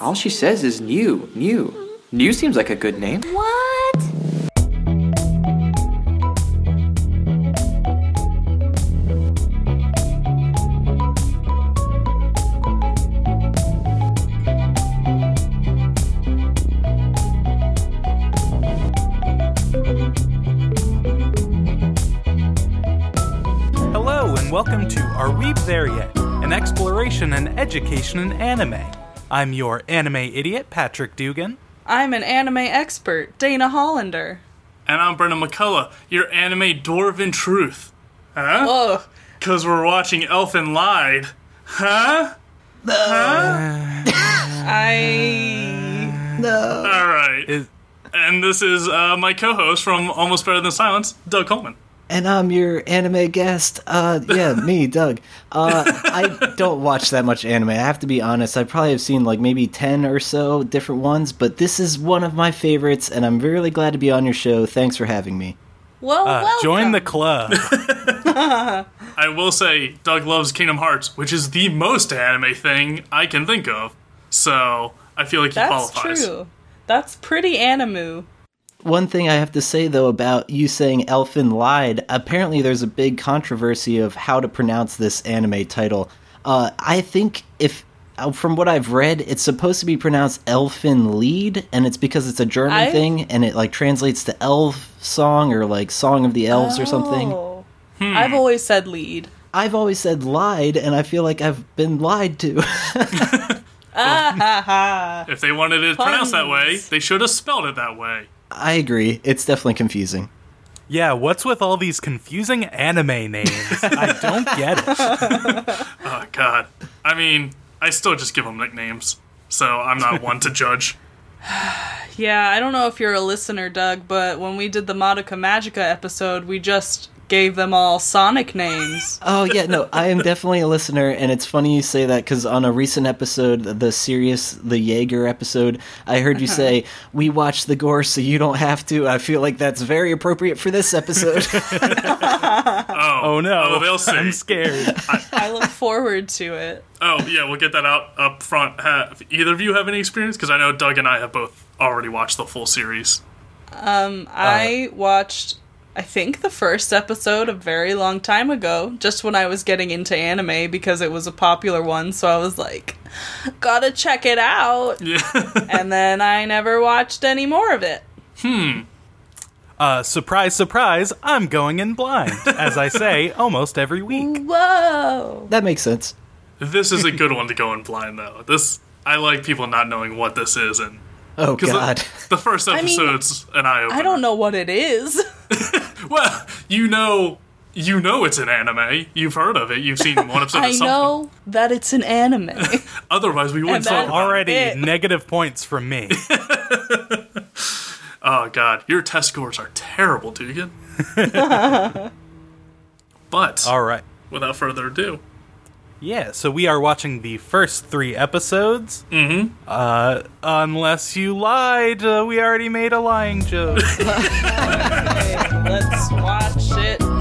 All she says is new, new. New seems like a good name. What? Hello, and welcome to Are We There Yet? An exploration and education in anime. I'm your anime idiot, Patrick Dugan. I'm an anime expert, Dana Hollander. And I'm Brendan McCullough, your anime dwarven truth. Huh? Ugh. Because we're watching Elfen Lied. Huh? Huh? I. No. Alright. Is And this is uh, my co host from Almost Better Than Silence, Doug Coleman. And I'm your anime guest. Uh, yeah, me, Doug. Uh, I don't watch that much anime. I have to be honest. I probably have seen like maybe 10 or so different ones, but this is one of my favorites, and I'm really glad to be on your show. Thanks for having me. Well, uh, join the club. I will say, Doug loves Kingdom Hearts, which is the most anime thing I can think of. So I feel like he That's qualifies. true. That's pretty animu. One thing I have to say though about you saying Elfen lied, apparently there's a big controversy of how to pronounce this anime title. Uh, I think if uh, from what I've read, it's supposed to be pronounced Elfen Lied, and it's because it's a German I- thing, and it like translates to elf song or like song of the elves or something. Oh. I've always said lead. I've always said lied, and I feel like I've been lied to. If they wanted it pronounced that way, they should have spelled it that way. I agree. It's definitely confusing. yeah, what's with all these confusing anime names? I don't get it. Oh, God. I mean, I still just give them nicknames. So I'm not one to judge. Yeah, I don't know if you're a listener, Doug, but when we did the Madoka Magica episode, we just gave them all Sonic names. Oh yeah, no, I am definitely a listener, and it's funny you say that because on a recent episode, the Sirius the Jaeger episode, I heard you say we watch the gore so you don't have to. I feel like that's very appropriate for this episode. Oh, Oh no, Oh, they'll see. I'm scared. I look forward to it. Oh, yeah, we'll get that out up front. Have either of you have any experience? Because I know Doug and I have both already watched the full series. Um, I watched, I think, the first episode a very long time ago, just when I was getting into anime because it was a popular one. So I was like, gotta check it out. Yeah. and then I never watched any more of it. Hmm. Uh, surprise, surprise, I'm going in blind, as I say almost every week. Whoa! that makes sense. this is a good one to go in blind, though. This I like people not knowing what this is, and Oh because God, the, the first mean, episode's an eye opener. I don't know what it is. Well, you know, you know it's an anime. You've heard of it. You've seen one episode. I at some know point. that it's an anime. Otherwise, we wouldn't And talk that- about it. Already it. negative points from me. Oh God, your test scores are terrible, Dugan. but All right. without further ado, Yeah, so we are watching the first three episodes. Mm-hmm. Uh, unless you lied, uh, we already made a lying joke. Let's watch it.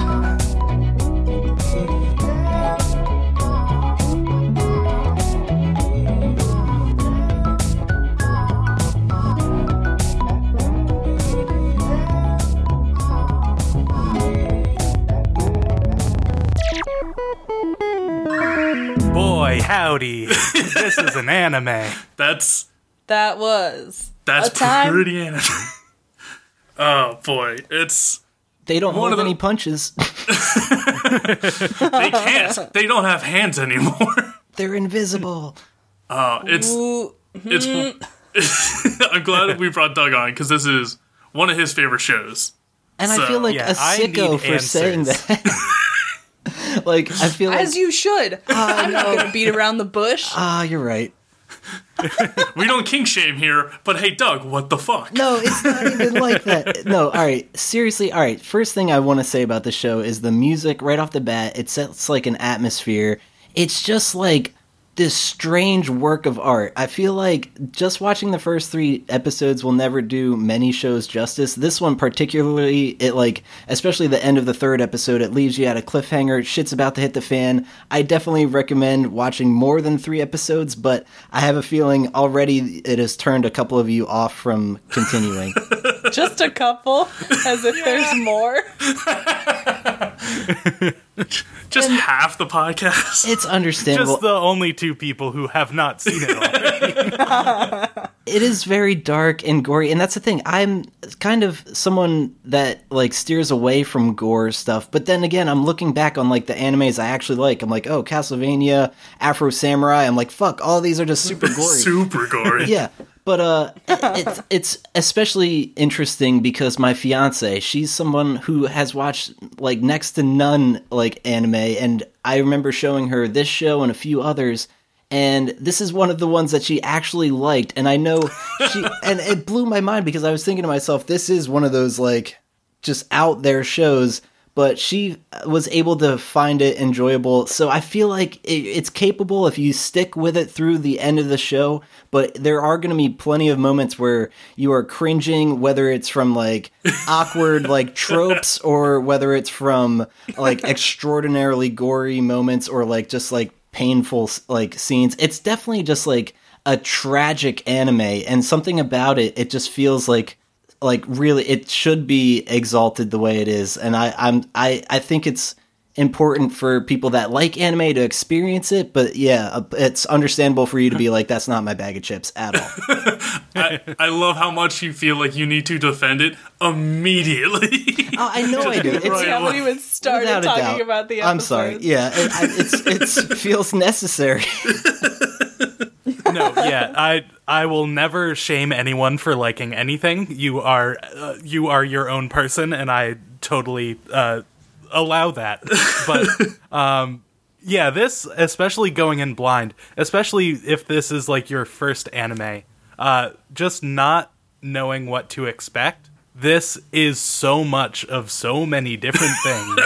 Boy, howdy. this is an anime. that's That was that's a time. pretty anime. oh boy, it's they don't One hold the- any punches. they can't. they don't have hands anymore. They're invisible. Uh, it's Ooh, it's. I'm glad we brought Doug on because this is one of his favorite shows. And So, I feel like yeah, a I sicko need for saying that. like I feel like as you should. I'm not gonna beat around the bush. ah, you're right. We don't kink shame here, but hey, Doug, what the fuck? No, it's not even like that. No, all right. Seriously, all right. First thing I want to say about the show is the music right off the bat. It sets like an atmosphere. It's just like this strange work of art. I feel like just watching the first three episodes will never do many shows justice. This one particularly, it like, especially the end of the third episode, it leaves you at a cliffhanger. Shit's about to hit the fan. I definitely recommend watching more than three episodes, but I have a feeling already it has turned a couple of you off from continuing. Just a couple, as if there's more. Just half the podcast. it's understandable. Just the only two people who have not seen it already. it is very dark and gory and that's the thing i'm kind of someone that like steers away from gore stuff but then again i'm looking back on like the animes i actually like i'm like oh castlevania afro samurai i'm like fuck all these are just super gory Super gory. yeah but uh it's it's especially interesting because my fiance she's someone who has watched like next to none like anime and i remember showing her this show and a few others and this is one of the ones that she actually liked and i know she and it blew my mind because i was thinking to myself this is one of those like just out there shows but she uh, was able to find it enjoyable. So i feel like it, it's capable if you stick with it through the end of the show but there are going to be plenty of moments where you are cringing whether it's from like awkward like tropes or whether it's from like extraordinarily gory moments or like just like painful like scenes. It's definitely just like a tragic anime and something about it it just feels like like really it should be exalted the way it is and i i'm i i think it's important for people that like anime to experience it but yeah uh, it's understandable for you to be like that's not my bag of chips at all I, I love how much you feel like you need to defend it immediately. oh, i know i do it's, Right. We haven't even started without talking about the episode. i'm sorry yeah it, I, it's it feels necessary no, yeah, I I will never shame anyone for liking anything. You are uh, you are your own person, and I totally uh, allow that. But um, yeah, this especially going in blind, especially if this is like your first anime, uh, just not knowing what to expect. This is so much of so many different things,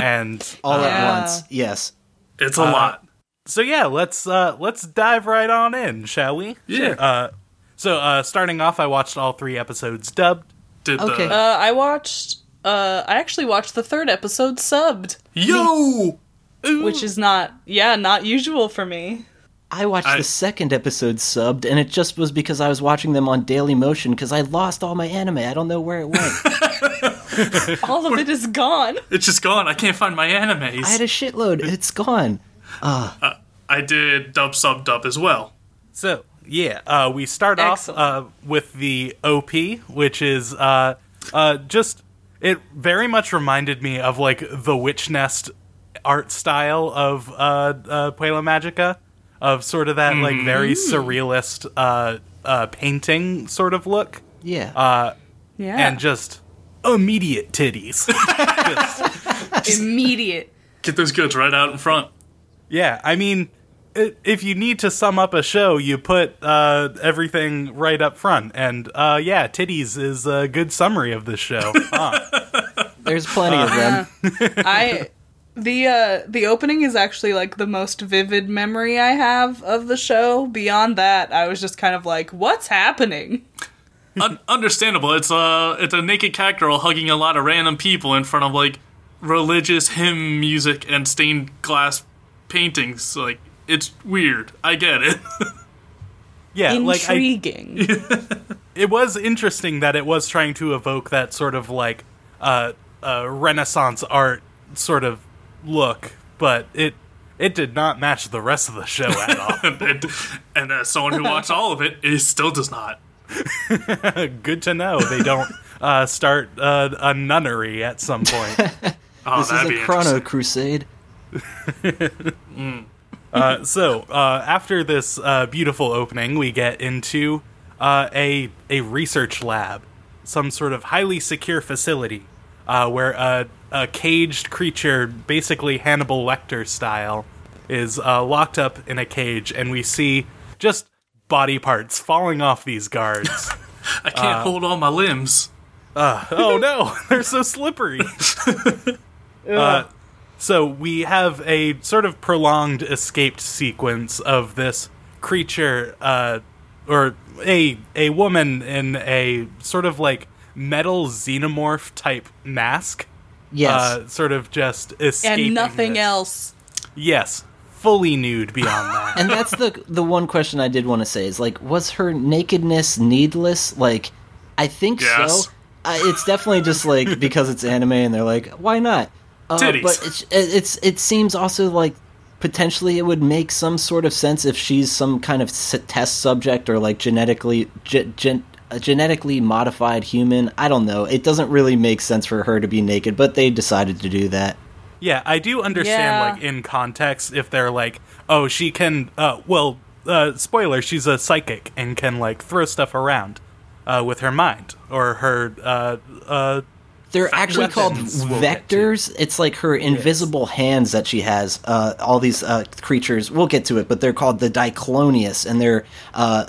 and all Yeah. at once yes it's a lot. so yeah, let's uh let's dive right on in, shall we? Yeah. Uh so uh starting off I watched all 3 episodes dubbed. Did okay. the Uh, I watched. Uh, I actually watched the third episode subbed, yo? which is not, yeah, not usual for me. I watched I- the second episode subbed, and it just was because I was watching them on Daily Motion because I lost all my anime. I don't know where it went. All of it is gone. It's just gone. I can't find my animes. I had a shitload. It's gone. I did dub sub dub as well. So, yeah, uh we start Excellent. off uh with the OP, which is uh uh just it very much reminded me of like the Witch Nest art style of uh uh Puella Magica of sort of that like very surrealist uh uh painting sort of look Yeah. uh Yeah, and just immediate titties. Just- immediate. Get those goods right out in front. Yeah, I mean, i if you need to sum up a show, you put uh, everything right up front, and uh, yeah, titties is a good summary of this show. Huh. There's plenty of them. I the uh the opening is actually like the most vivid memory I have of the show. Beyond that, I was just kind of like, what's happening? Un- understandable. It's a it's a naked cat girl hugging a lot of random people in front of like religious hymn music and stained glass paintings. Like it's weird. I get it. Yeah, like I, Intriguing. it was interesting that it was trying to evoke that sort of like uh, uh, Renaissance art sort of look, but it it did not match the rest of the show at all. and, and as someone who watched all of it, it still does not. good to know they don't uh, start uh, a nunnery at some point. Oh, This is that'd a be Chrono interesting. Crusade. Uh, so uh, after this uh, beautiful opening, we get into uh, a a research lab, some sort of highly secure facility uh, where a, a caged creature, basically Hannibal Lecter style, is uh, locked up in a cage, and we see just body parts falling off these guards. I can't hold all my limbs. oh no, they're so slippery. So we have a sort of prolonged escaped sequence of this creature, uh, or a a woman in a sort of like metal xenomorph type mask. Yes. Uh, sort of just escaping. and nothing this. else. Yes, fully nude beyond that. and that's the the one question I did want to say is like, was her nakedness needless? Like, I think Yes. so. Uh, it's definitely just like because it's anime, and they're like, why not? Uh, Titties. But it's, it's it seems also like potentially it would make some sort of sense if she's some kind of test subject or like genetically ge- gen- a genetically modified human. I don't know. It doesn't really make sense for her to be naked, but they decided to do that. Yeah, I do understand, Yeah. like, in context, if they're like, oh, she can, uh, well, uh, spoiler, she's a psychic and can, like, throw stuff around uh, with her mind or her, uh, uh, They're actually called weapons we'll get to. vectors. It's like her invisible hands that she has. Uh, all these uh, creatures, we'll get to it, but they're called the Diclonius, and they're uh,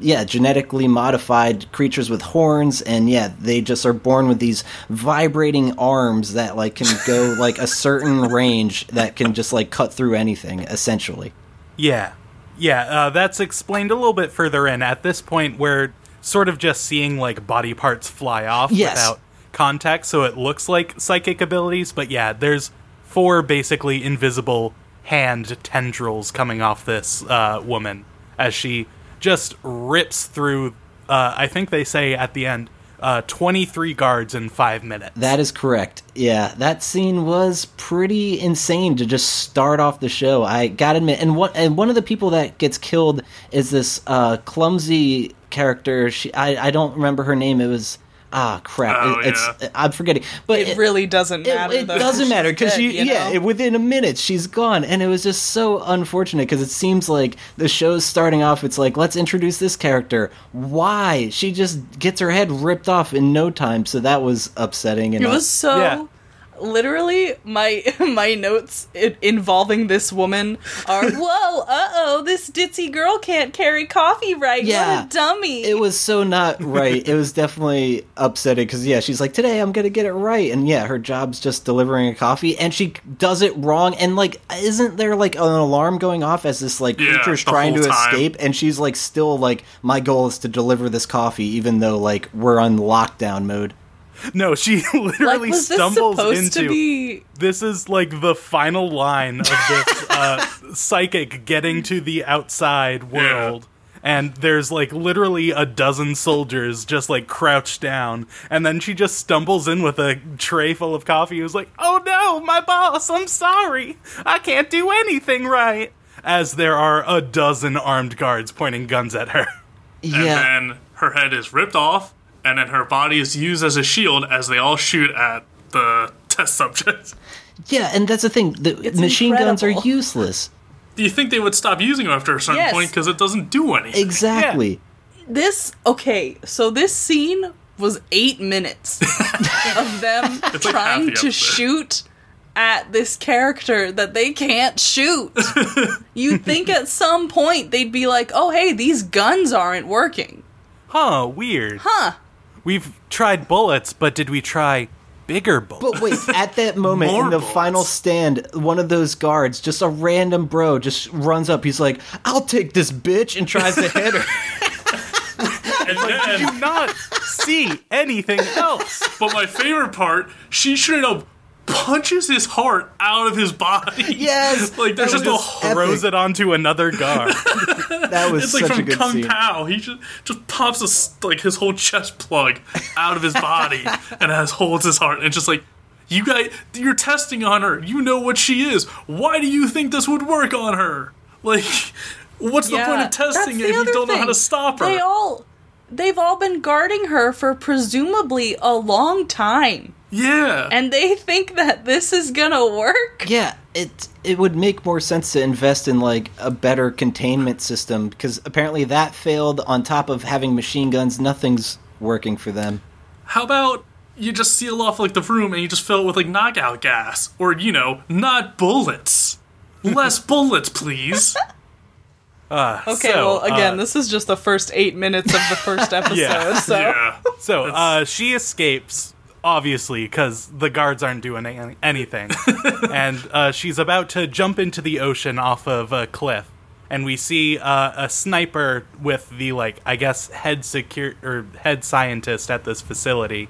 yeah genetically modified creatures with horns, and yeah, they just are born with these vibrating arms that like can go like a certain range that can just like cut through anything, essentially. yeah. Yeah, uh, that's explained a little bit further in. At this point, we're sort of just seeing, like, body parts fly off Yes. without context, so it looks like psychic abilities, but yeah, there's four basically invisible hand tendrils coming off this uh, woman as she just rips through. Uh, I think they say at the end, uh, 23 guards in five minutes. That is correct. Yeah, that scene was pretty insane to just start off the show. I gotta admit, and one and one of the people that gets killed is this uh, clumsy character. She, I, I don't remember her name. It was ah crap. Oh, It- it's I'm forgetting, but It really doesn't matter. it though. doesn't matter because She's she, you yeah, know? it, within a minute she's gone, and it was just so unfortunate because it seems like the show's starting off. It's like let's introduce this character. Why she just gets her head ripped off in no time? So that was upsetting. And It was so. Yeah. Literally, my my notes i involving this woman are whoa, uh oh, this ditzy girl can't carry coffee right. Yeah. What a dummy. it was so not right. it was definitely upsetting because yeah, she's like today I'm gonna get it right, and yeah, her job's just delivering a coffee, and she does it wrong. And like, isn't there like an alarm going off as this like Yeah, creature's trying to time. escape, and she's like still like my goal is to deliver this coffee, even though like we're on lockdown mode. No, she like, literally was this stumbles supposed into. to be? This is like the final line of this uh, psychic getting to the outside world. And there's like literally a dozen soldiers just like crouched down. And then she just stumbles in with a tray full of coffee. Who's like, oh no, my boss, I'm sorry. I can't do anything right. As there are a dozen armed guards pointing guns at her. And Yeah, then her head is ripped off, and then her body is used as a shield as they all shoot at the test subjects. yeah, and that's the thing. The It's machine guns are useless. Do you think they would stop using them after a certain Yes. point because it doesn't do anything? Exactly. This okay, so this scene was eight minutes of them It's like trying the to shoot at this character that they can't shoot. You'd think at some point they'd be like, "Oh, hey, these guns aren't working." Huh, weird. Huh. We've tried bullets, but did we try bigger bullets? But wait, at that moment in the bullets. final stand, one of those guards, just a random bro, just runs up. He's like, "I'll take this bitch," and tries to hit her. And Did then, you not see anything else? but my favorite part, she straight up punches his heart out of his body. Yes, like there's that just a was whole. epic. Throws it onto another guard. That was It's like such a from good Kung scene. Pao. He just just pops a s like his whole chest plug out of his body and has holds his heart and just like you guys, you're testing on her. You know what she is. Why do you think this would work on her? Like, what's the point of testing it if you don't know how to stop her? They all they've all been guarding her for presumably a long time. Yeah, And they think that this is gonna work? Yeah, it it would make more sense to invest in like a better containment system because apparently that failed. On top of having machine guns, nothing's working for them. how about you just seal off like the room and you just fill it with like knockout gas, or you know, not bullets. Less bullets, please. Okay, So, well again, uh, this is just the first eight minutes of the first episode, Yeah. so yeah. So uh, she escapes obviously, because the guards aren't doing any- anything. and uh, she's about to jump into the ocean off of a cliff. And we see uh, a sniper with the like, I guess, head secure or head scientist at this facility,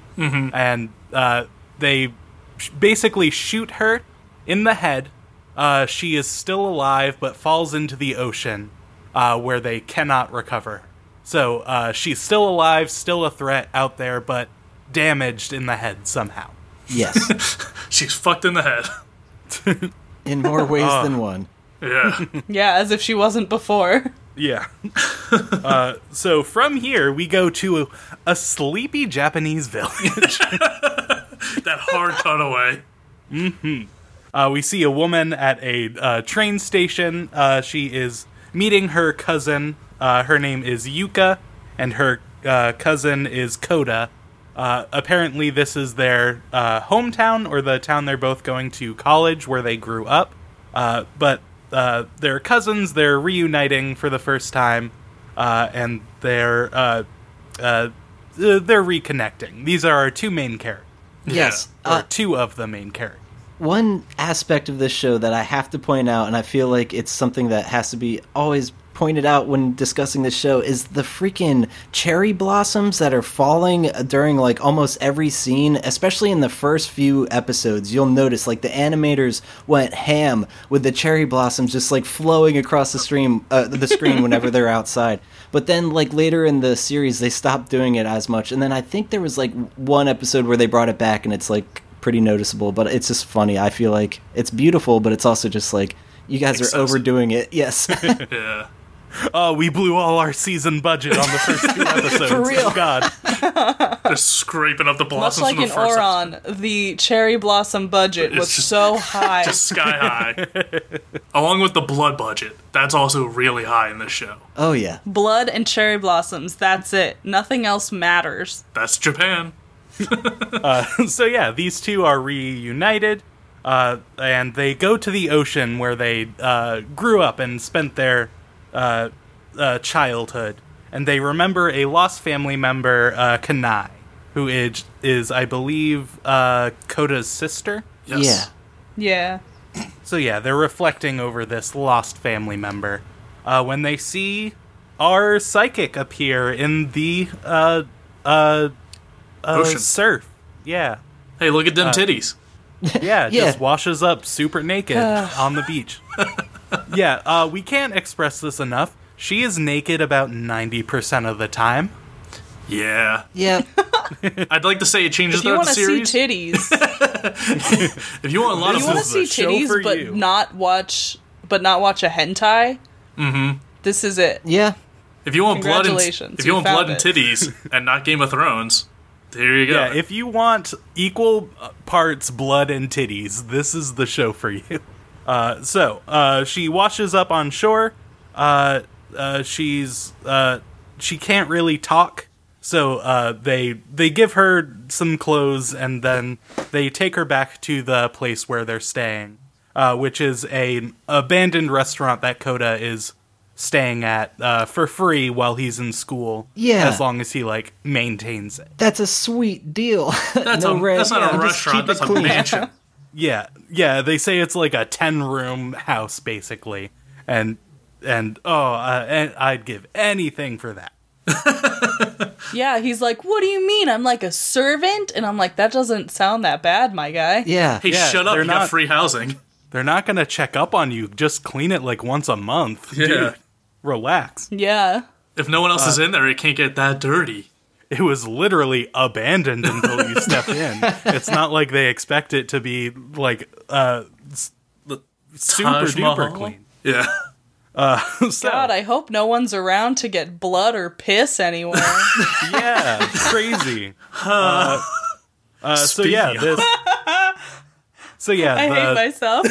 and uh, they sh- basically shoot her in the head. Uh, she is still alive, but falls into the ocean, uh, where they cannot recover. So uh, she's still alive, still a threat out there, but damaged in the head somehow. Yes, She's fucked in the head. in more ways than one. Yeah. Yeah, as if she wasn't before. Yeah. uh, so from here, we go to a, a sleepy Japanese village. that hard cutaway. Uh, we see a woman at a uh, train station. Uh, she is meeting her cousin. Uh, her name is Yuka, and her uh, cousin is Koda. Uh, apparently, this is their uh, hometown or the town they're both going to college where they grew up. Uh, but uh, they're cousins. They're reuniting for the first time, uh, and they're uh, uh, they're reconnecting. These are our two main characters, Yes, or uh, two of the main characters. one aspect of this show that I have to point out, and I feel like it's something that has to be always pointed out when discussing this show, is the freaking cherry blossoms that are falling during like almost every scene, especially in the first few episodes. You'll notice like the animators went ham with the cherry blossoms just like flowing across the stream, uh, the screen whenever they're outside. But then, like later in the series, they stopped doing it as much. And then I think there was like one episode where they brought it back, and it's like pretty noticeable, but it's just funny. I feel like it's beautiful, but it's also just like you guys are overdoing it. Yes. Yeah. Oh, we blew all our season budget on the first two episodes. For real. Oh, God. Just scraping up the blossoms. Much blossoms like from in the first episode. Oron, the cherry blossom budget It's was just- so high. Just sky high. Along with the blood budget. That's also really high in this show. oh yeah. Blood and cherry blossoms, that's it. Nothing else matters. That's Japan. so yeah, these two are reunited, uh, and they go to the ocean where they uh, grew up and spent their uh, uh, childhood, and they remember a lost family member, uh, Kanae, who is, is I believe, uh, Koda's sister. Yes. Yeah. Yeah. So yeah, they're reflecting over this lost family member uh, when they see our psychic appear in the uh, uh, uh, Ocean. surf. Yeah, Hey, look at them titties. yeah, Yeah. just washes up super naked on the beach. yeah, uh, we can't express this enough. She is naked about ninety percent of the time. Yeah. Yeah. I'd like to say it changes If you throughout want the to see series. titties, if you want a lot if of you want to see titties but you. not watch but not watch a hentai, mm-hmm. this is it. Yeah. if you want blood and if you you want blood found and titties and not Game of Thrones, there you go. Yeah, if you want equal uh, parts blood and titties, this is the show for you. Uh, so uh, she washes up on shore. Uh, uh, she's uh, she can't really talk, so uh, they they give her some clothes and then they take her back to the place where they're staying, uh, which is a abandoned restaurant that Coda is staying at uh, for free while he's in school. Yeah. as long as he like maintains it. That's a sweet deal. that's, No a, rent. that's not Yeah, a restaurant. That's a clean. mansion. Yeah, yeah. They say it's like a ten room house, basically, and and oh, uh, and I'd give anything for that. Yeah, he's like, "What do you mean? I'm like a servant?" And I'm like, "That doesn't sound that bad, my guy." Yeah. Hey, Yeah, shut up! they're You got not- free housing. They're not gonna check up on you. Just clean it like once a month. Yeah. Dude, relax. Yeah. If no one else Uh, is in there, it can't get that dirty. It was literally abandoned until you step in. It's not like they expect it to be like uh s- super Taj Mahal. duper clean. Yeah. Uh, So, God, I hope no one's around to get blood or piss anywhere. yeah, crazy. Uh, uh, so yeah, this. So yeah, I the, hate myself.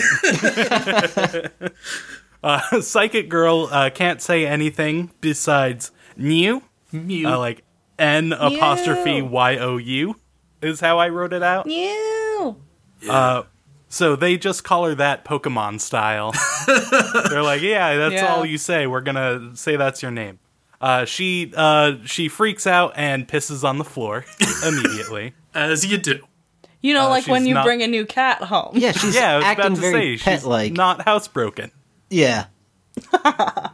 uh, psychic girl uh, can't say anything besides new, Mew. uh, like N apostrophe Y O U is how I wrote it out. Ew. So they just call her that Pokemon style. They're like, yeah, that's Yeah. all you say. We're gonna say that's your name. Uh, she uh, she freaks out and pisses on the floor immediately. As you do. You know, Uh, like when she's you not- bring a new cat home. Yeah, she's yeah, I was acting about to very say pet she's like. not housebroken. yeah.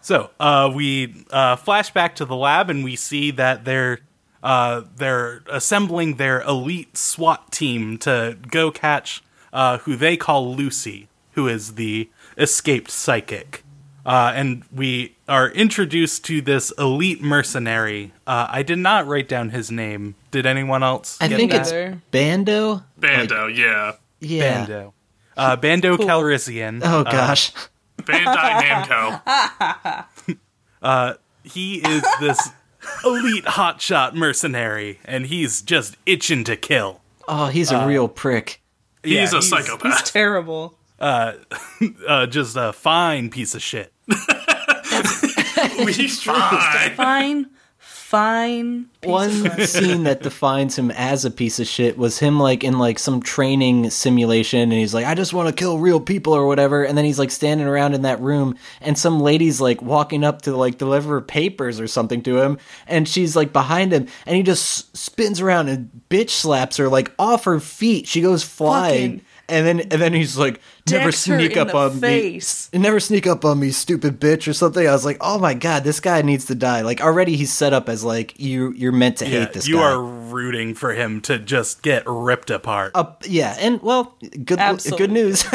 So uh, we uh, flash back to the lab and we see that they're uh, they're assembling their elite SWAT team to go catch uh, who they call Lucy, who is the escaped psychic. Uh, and we are introduced to this elite mercenary. Uh, I did not write down his name. Did anyone else? I get think that? it's There. Bando. Bando, yeah. Yeah. Bando. Uh, Bando Cool. Calrissian. Oh gosh. Bandai Namco. Uh, he is this elite hotshot mercenary, and he's just itching to kill. Oh, he's a uh, real prick. He's Yeah, a he's- psychopath. He's terrible. Uh, uh, just a fine piece of shit. we fine. Fine. Fine. One scene that defines him as a piece of shit was him like in like some training simulation and he's like, I just want to kill real people or whatever. And then he's like standing around in that room and some lady's like walking up to like deliver papers or something to him. And she's like behind him and he just spins around and bitch slaps her like off her feet. She goes flying. Fucking and then and then he's like, never Decks sneak up on face. me. Never sneak up on me, stupid bitch, or something. I was like, oh my god, this guy needs to die. Like already he's set up as like you you're meant to Yeah, hate this you guy. are rooting for him to just get ripped apart. Uh, yeah, and well, good Absolutely. good news.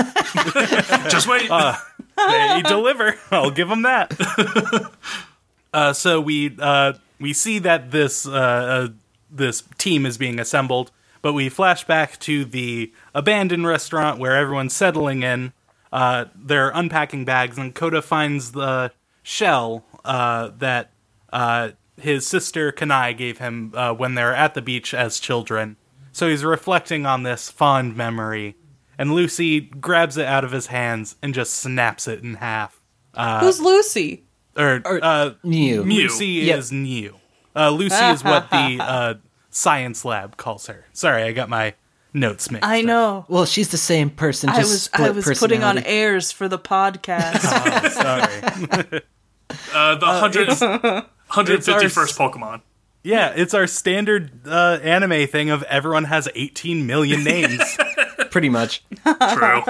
Just wait. they deliver. I'll give him that. uh, so we uh, we see that this uh, uh, this team is being assembled, but we flash back to the abandoned restaurant where everyone's settling in. Uh, they're unpacking bags, and Coda finds the shell uh, that uh, his sister Kanae gave him uh, when they're at the beach as children. So he's reflecting on this fond memory, and Lucy grabs it out of his hands and just snaps it in half. Who's Lucy? Or, uh, New. Lucy Yep. is new. Uh, Lucy is what the uh, science lab calls her. Sorry, I got my notes mixed. I up. know. Well, she's the same person. I was split I was putting on airs for the podcast. Oh, sorry. Uh, the 100, 151st our- Pokemon. yeah, it's our standard uh, anime thing of everyone has 18 million names. pretty much. True.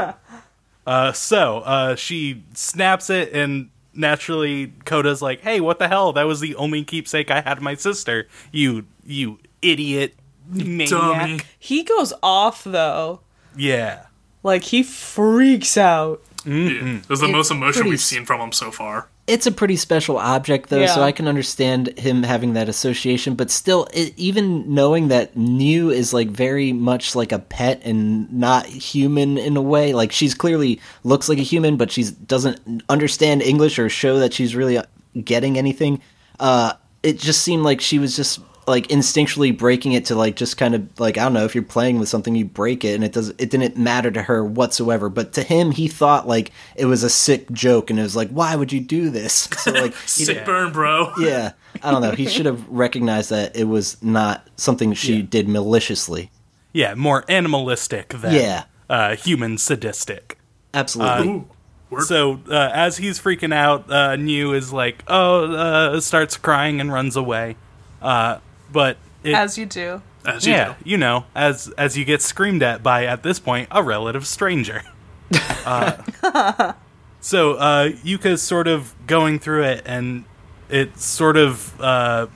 Uh, so uh, she snaps it, and naturally, Coda's like, "Hey, what the hell? That was the only keepsake I had my sister. You, you idiot, maniac." Dummy. he goes off though. Yeah, Like he freaks out. Yeah. It was the most emotion pretty we've seen from him so far. It's a pretty special object, though, so I can understand him having that association. But still, it, even knowing that New is like very much like a pet and not human in a way, like she's clearly looks like a human, but she doesn't understand English or show that she's really uh, getting anything. Uh, it just seemed like she was just like instinctually breaking it to like just kind of like I don't know if you're playing with something you break it and it does it didn't matter to her whatsoever but to him he thought like it was a sick joke and it was like why would you do this so like he Sick burn, bro. yeah I don't know he should have recognized that it was not something she did maliciously yeah, more animalistic than Yeah. uh, human sadistic. absolutely Ooh. Word. So uh, as he's freaking out, uh, New is like, "Oh," uh, starts crying and runs away. Uh, but it, As you do. As you yeah, do. you know, as as you get screamed at by at this point a relative stranger. uh, so uh, Yuka's sort of going through it, and it's sort of uh,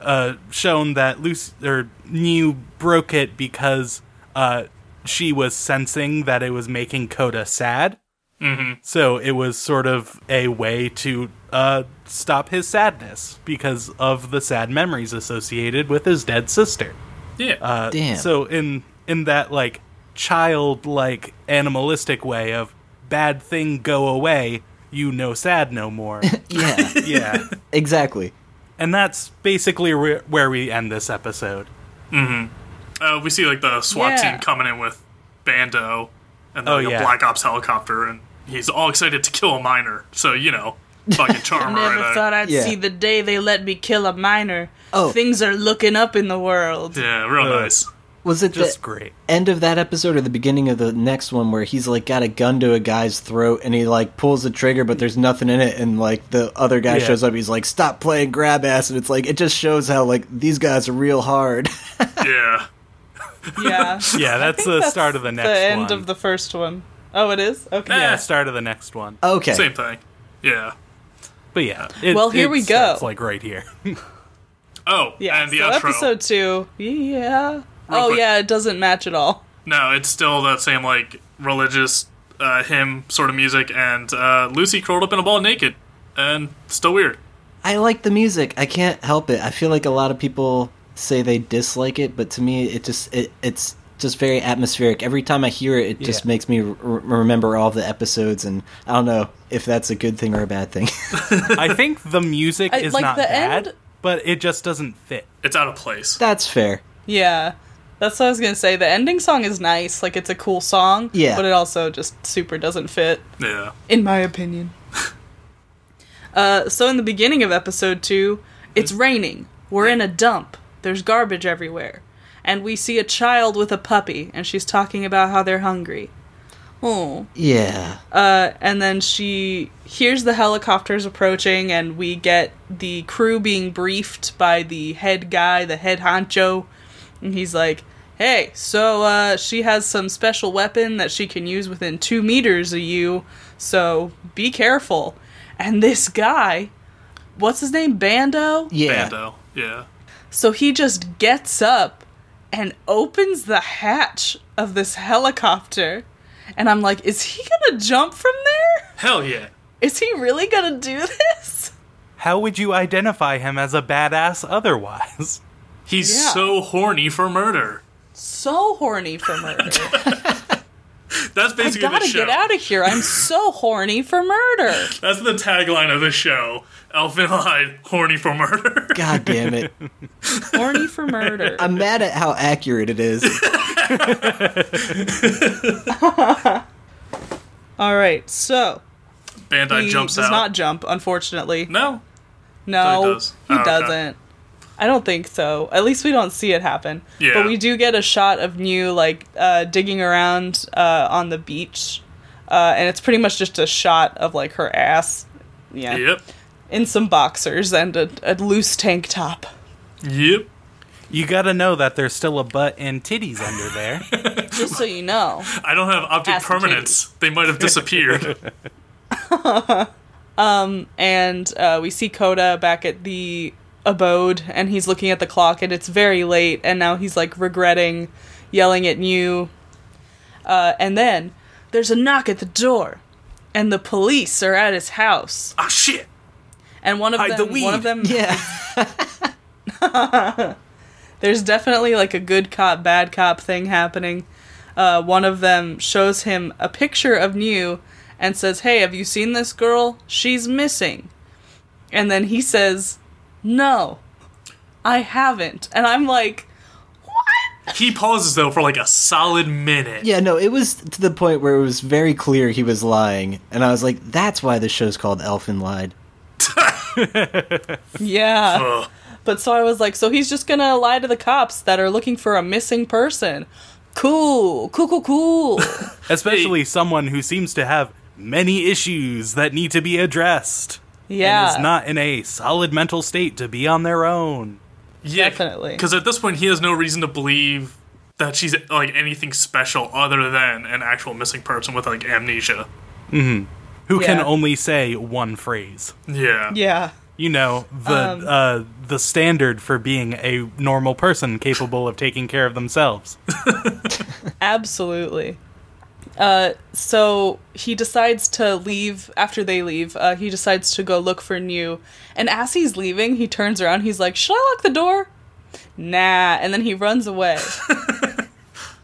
uh, shown that Lucy or New broke it because uh, she was sensing that it was making Coda sad. Mm-hmm. So it was sort of a way to uh, stop his sadness because of the sad memories associated with his dead sister. Yeah. Uh, Damn. So in in that like childlike animalistic way of bad thing go away, you no sad no more. yeah yeah, exactly and that's basically where, where we end this episode. uh, we see like the SWAT Yeah. team coming in with Bando and Oh, like, yeah. a Black Ops helicopter, and he's all excited to kill a miner. So you know, fucking charmer. Never right thought. I'd Yeah. see the day they let me kill a miner. Oh. Things are looking up in the world. Yeah, real Uh, nice. was it Just the great. end of that episode or the beginning of the next one where he's like got a gun to a guy's throat and he like pulls the trigger but there's nothing in it and like the other guy Yeah. shows up he's like stop playing grab ass and it's like it just shows how like these guys are real hard Yeah. Yeah. Yeah, that's think the start of the next The end one. of the first one. Oh, it is? Okay. yeah, start of the next one. Okay. Same thing. Yeah. But yeah, it, Well, here it we go. starts, like right here. Oh, Yeah. and the so outro. episode two. Yeah. Real oh, quick. yeah, it doesn't match at all. No, it's still that same like religious uh, hymn sort of music, and uh, Lucy curled up in a ball naked, and still weird. I like the music. I can't help it. I feel like a lot of people say they dislike it, but to me, it just it, it's just very atmospheric. Every time I hear it, it just makes me r- remember all the episodes, and I don't know if that's a good thing or a bad thing. I think the music I- is like not the bad, end- but it just doesn't fit. It's out of place. that's fair. Yeah. That's what I was going to say. The ending song is nice. Like, it's a cool song. Yeah. But it also just super doesn't fit. Yeah. in my opinion. uh, so in the beginning of episode two, it's raining. We're in a dump. There's garbage everywhere, and we see a child with a puppy, and she's talking about how they're hungry. Oh. Yeah. Uh, and then she hears the helicopters approaching, and we get the crew being briefed by the head guy, the head honcho, and he's like, "Hey, so uh, she has some special weapon that she can use within two meters of you, so be careful." And this guy, what's his name, Bando? Yeah. Bando. Yeah. So he just gets up and opens the hatch of this helicopter. And I'm like, is he gonna jump from there? Hell yeah. Is he really gonna do this? How would you identify him as a badass otherwise? He's Yeah. so horny for murder. So horny for murder. That's basically. I basically the gotta get out of here. I'm so horny for murder. That's the tagline of the show. Elfen Hyde, horny for murder. God damn it. Horny for murder. I'm mad at how accurate it is. All right, so Bando he jumps does out. not jump, unfortunately. no. No, he he, does. Oh, okay. doesn't. I don't think so. At least we don't see it happen. Yeah. But we do get a shot of New like uh, digging around uh, on the beach, uh, and it's pretty much just a shot of like her ass, yeah, Yep. In some boxers and a, a loose tank top. Yep. You gotta know that there's still a butt and titties under there. Just so you know. I don't have object Ass and permanence. They might have disappeared. and uh, we see Coda back at the abode, and he's looking at the clock, and it's very late, and now he's like regretting yelling at you. Uh, and then there's a knock at the door, and the police are at his house, ah, shit. And one of Hide the them, one of them, Yeah. there's definitely like a good cop, bad cop thing happening. Uh, one of them shows him a picture of New and says, Hey, have you seen this girl? She's missing. And then he says, No, I haven't. And I'm like, What? He pauses though for like a solid minute. Yeah, no, it was to the point where it was very clear he was lying, and I was like, "That's why the show's called Elfen Lied." Yeah. Ugh. But so I was like, So he's just gonna lie to the cops that are looking for a missing person. Cool, cool, cool, cool. Especially someone who seems to have many issues that need to be addressed. Yeah. And is not in a solid mental state to be on their own. Yeah, Definitely. Because at this point, he has no reason to believe that she's like anything special other than an actual missing person with like amnesia. Mm-hmm. Who can only say one phrase. Yeah. yeah. You know, the Um, uh, the standard for being a normal person capable of taking care of themselves. Absolutely. Uh, so he decides to leave after they leave. Uh, he decides to go look for new. And as he's leaving, he turns around. He's like, "Should I lock the door?" Nah. And then he runs away.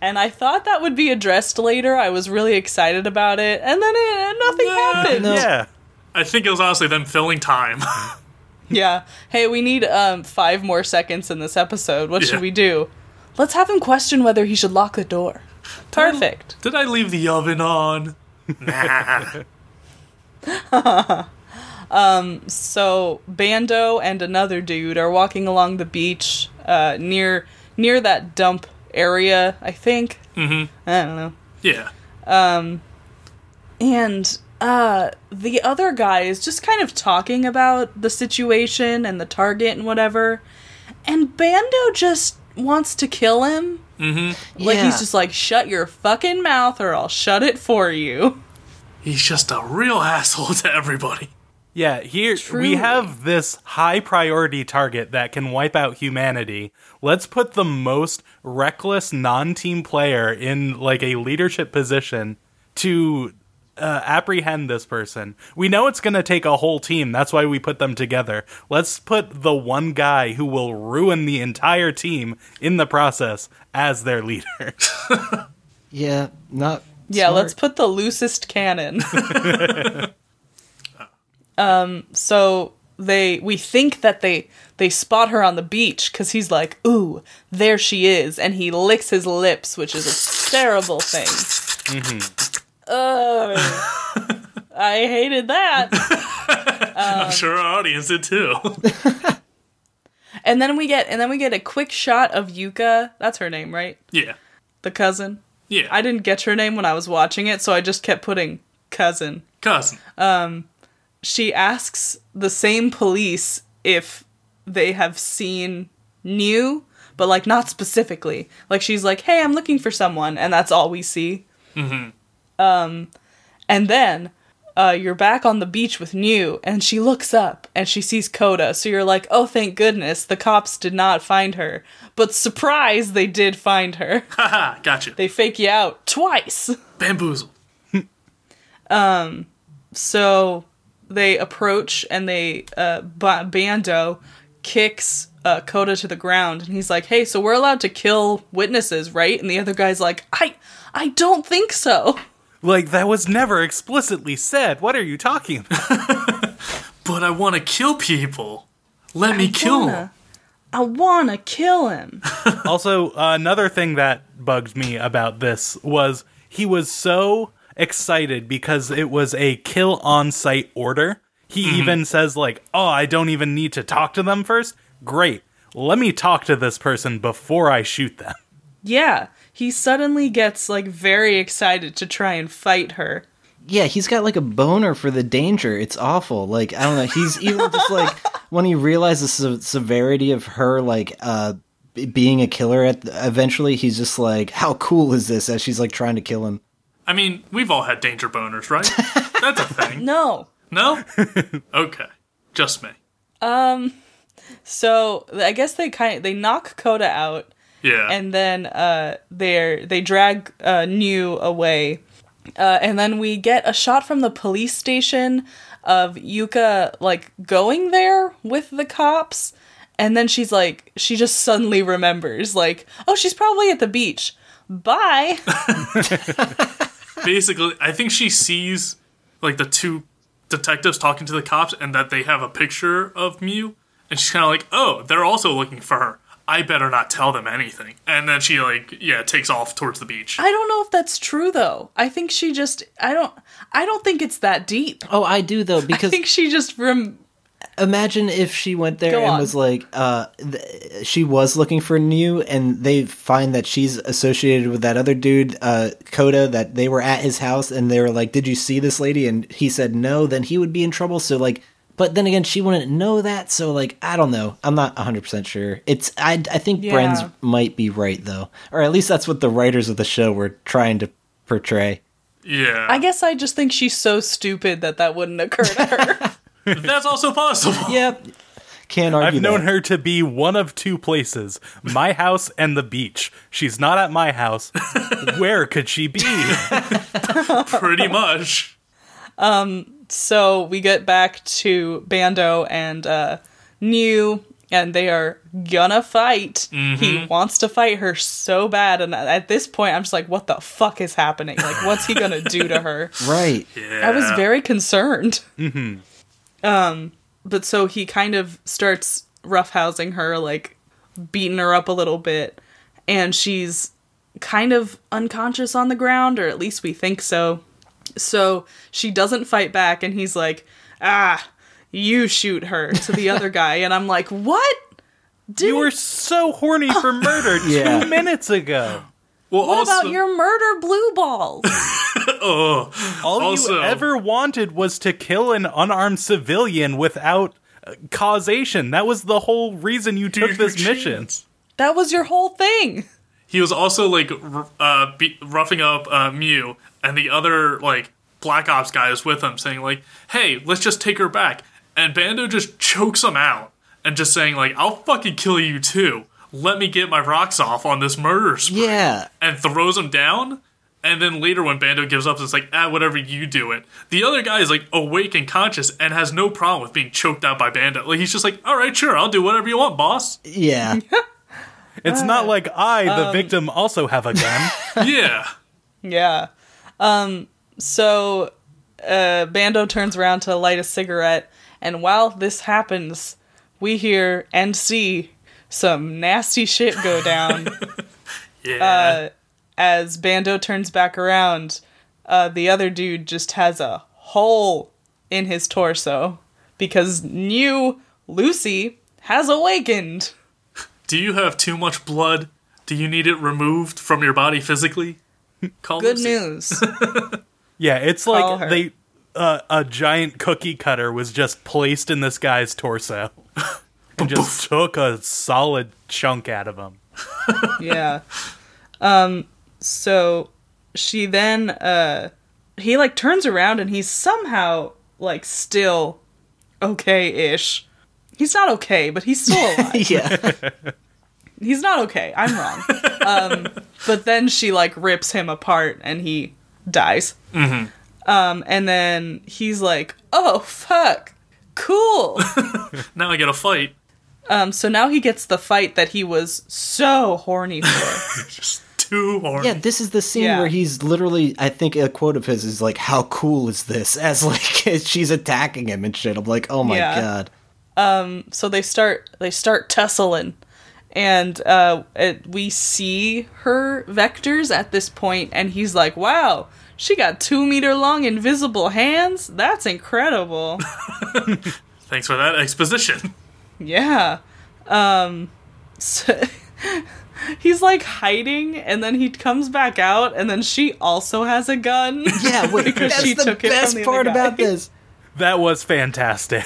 and I thought that would be addressed later. I was really excited about it, and then it, nothing happened. no. Yeah. I think it was honestly them filling time. Yeah. Hey, we need um five more seconds in this episode. What Yeah. should we do? Let's have him question whether he should lock the door. Perfect. Did I leave the oven on? Nah. So Bando and another dude are walking along the beach uh, near near that dump area, I think. Mm-hmm. I don't know. yeah. Um, and uh, the other guy is just kind of talking about the situation and the target and whatever. and Bando just wants to kill him. Mm-hmm. Like Yeah. he's just like, shut your fucking mouth, or I'll shut it for you. He's just a real asshole to everybody. Yeah, here Truly. we have this high priority target that can wipe out humanity. Let's put the most reckless non team player in like a leadership position to uh, apprehend this person. We know it's going to take a whole team. That's why we put them together. Let's put the one guy who will ruin the entire team in the process as their leader. Yeah, not. Yeah, smart. let's put the loosest cannon. um, so they we think that they they spot her on the beach because he's like, "Ooh, there she is," and he licks his lips, which is a terrible thing. Ugh. I hated that. I'm sure our audience did too. And then we get and then we get a quick shot of Yuka. That's her name, right? yeah. The cousin. Yeah. I didn't get her name when I was watching it, so I just kept putting cousin. Cousin. She asks the same police if they have seen Nyu, but like not specifically. Like she's like, "Hey, I'm looking for someone," and that's all we see. Mm-hmm. Um, and then uh, you're back on the beach with Nyu, and she looks up and she sees Coda. So you're like, "Oh, thank goodness, the cops did not find her." But surprise, they did find her. Haha, gotcha. they fake you out twice. Bamboozle. So they approach and they uh, ba- Bando kicks uh, Coda to the ground, and he's like, "Hey, so we're allowed to kill witnesses, right?" And the other guy's like, "I, I don't think so." like, that was never explicitly said. What are you talking about? But I want to kill people. Let me kill wanna- them. I wanna kill him. also, uh, another thing that bugged me about this was he was so excited because it was a kill on sight order. He even says, like, oh, I don't even need to talk to them first. Great. Let me talk to this person before I shoot them. yeah, he suddenly gets like very excited to try and fight her. Yeah, he's got like a boner for the danger. It's awful. Like I don't know. He's even just like when he realizes the severity of her like uh being a killer. At eventually, he's just like, "How cool is this?" As she's like trying to kill him. I mean, we've all had danger boners, right? That's a thing. No, No? Okay. Just me. Um so I guess they kind of, they knock Coda out. Yeah. and then uh they they drag uh Nyu away. Uh and then we get a shot from the police station of Yuka like going there with the cops and then she's like she just suddenly remembers like oh she's probably at the beach. Bye. Basically, I think she sees like the two detectives talking to the cops and that they have a picture of Mew and she's kind of like, "Oh, they're also looking for her. I better not tell them anything." And then she like, yeah, takes off towards the beach. I don't know if that's true though. I think she just I don't I don't think it's that deep. Oh, I do though because. I think she just rem imagine if she went there Go and on. was like uh th- she was looking for Nyu and they find that she's associated with that other dude uh coda that they were at his house and they were like did you see this lady and he said no then he would be in trouble so like but then again she wouldn't know that so like i don't know i'm not 100% sure it's i i think Yeah. bren's might be right though or at least that's what the writers of the show were trying to portray Yeah. I guess I just think she's so stupid that that wouldn't occur to her. That's also possible. yep can't argue I've known that. her to be one of two places my house and the beach. She's not at my house. Where could she be? Pretty much. Um, so we get back to Bando and uh, Nyu, and they are gonna fight. He wants to fight her so bad, and at this point, I'm just like, what the fuck is happening? Like, what's he gonna do to her? right Yeah. I was very concerned. Um, but so he kind of starts roughhousing her, like beating her up a little bit, and she's kind of unconscious on the ground, or at least we think so. So she doesn't fight back, and he's like, "Ah, you shoot her" to the other guy, and I'm like, "What?" You were so horny for murder two Yeah. minutes ago. Well, What also, about your murder blue balls? oh, All Also- you ever wanted was to kill an unarmed civilian without causation. That was the whole reason you took Here's this mission. That was your whole thing. He was also like uh, be- roughing up uh, Mew, and the other like Black Ops guy is with him, saying like, "Hey, let's just take her back." And Bando just chokes him out and just saying like, "I'll fucking kill you too. Let me get my rocks off on this murder spree." Yeah. and throws him down. And then later, when Bando gives up, it's like, ah, whatever you do it. The other guy is like awake and conscious and has no problem with being choked out by Bando. Like he's just like, all right, sure, I'll do whatever you want, boss. Yeah. It's not like I, the Um, victim, also have a gun. yeah, Yeah. Um so uh Bando turns around to light a cigarette and while this happens, we hear and see some nasty shit go down yeah. uh as Bando turns back around. Uh the other dude just has a hole in his torso because new Lucy has awakened. do you have too much blood? Do you need it removed from your body physically? Call Good Lucy. news. yeah, it's Call like her. they uh, a giant cookie cutter was just placed in this guy's torso and just took a solid chunk out of him. yeah. Um so she then uh he like turns around and he's somehow like still okay-ish. He's not okay, but he's still alive. yeah. he's not okay. I'm wrong. um but then she like rips him apart and he dies. Mm-hmm. Um and then he's like, "Oh fuck. Cool." Now I get a fight. Um so now he gets the fight that he was so horny for. Just too horny. Yeah, this is the scene Yeah. where he's literally I think a quote of his is like, How cool is this? As like she's attacking him and shit. I'm like, Oh my Yeah. god. so they start they start tussling and uh it, we see her vectors at this point and he's like wow she got two meter long invisible hands that's incredible Thanks for that exposition. Yeah. Um so he's like hiding and then he comes back out and then she also has a gun. Yeah, wait, Because that's she the took it from best the part about this. That was fantastic.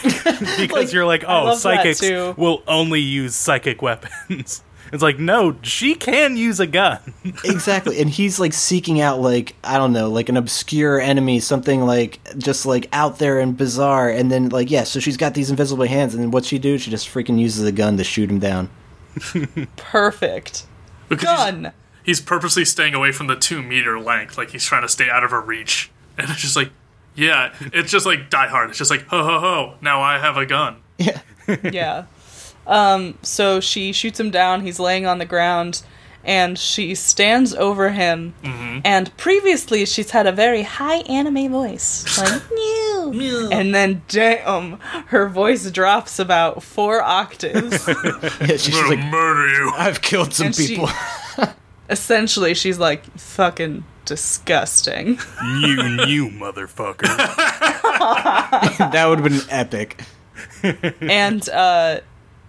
Because you're like, oh, love psychics will only use psychic weapons. It's like, no, she can use a gun. exactly and he's like seeking out like i don't know like an obscure enemy something like just like out there and bizarre and then like yeah so she's got these invisible hands and then what's she do she just freaking uses a gun to shoot him down perfect Because he's- gun he's purposely staying away from the two meter length. Like he's trying to stay out of her reach. And it's just like, yeah, it's just like Die Hard. It's just like, ho ho ho, now I have a gun. yeah yeah. Um, so she shoots him down. He's laying on the ground, and she stands over him. And previously, she's had a very high anime voice, like mew. And then, damn, her voice drops about four octaves. yeah she's I'm just gonna like murder you. i've killed some And she- people Essentially, she's like fucking disgusting. You new motherfucker. that would have been epic and uh,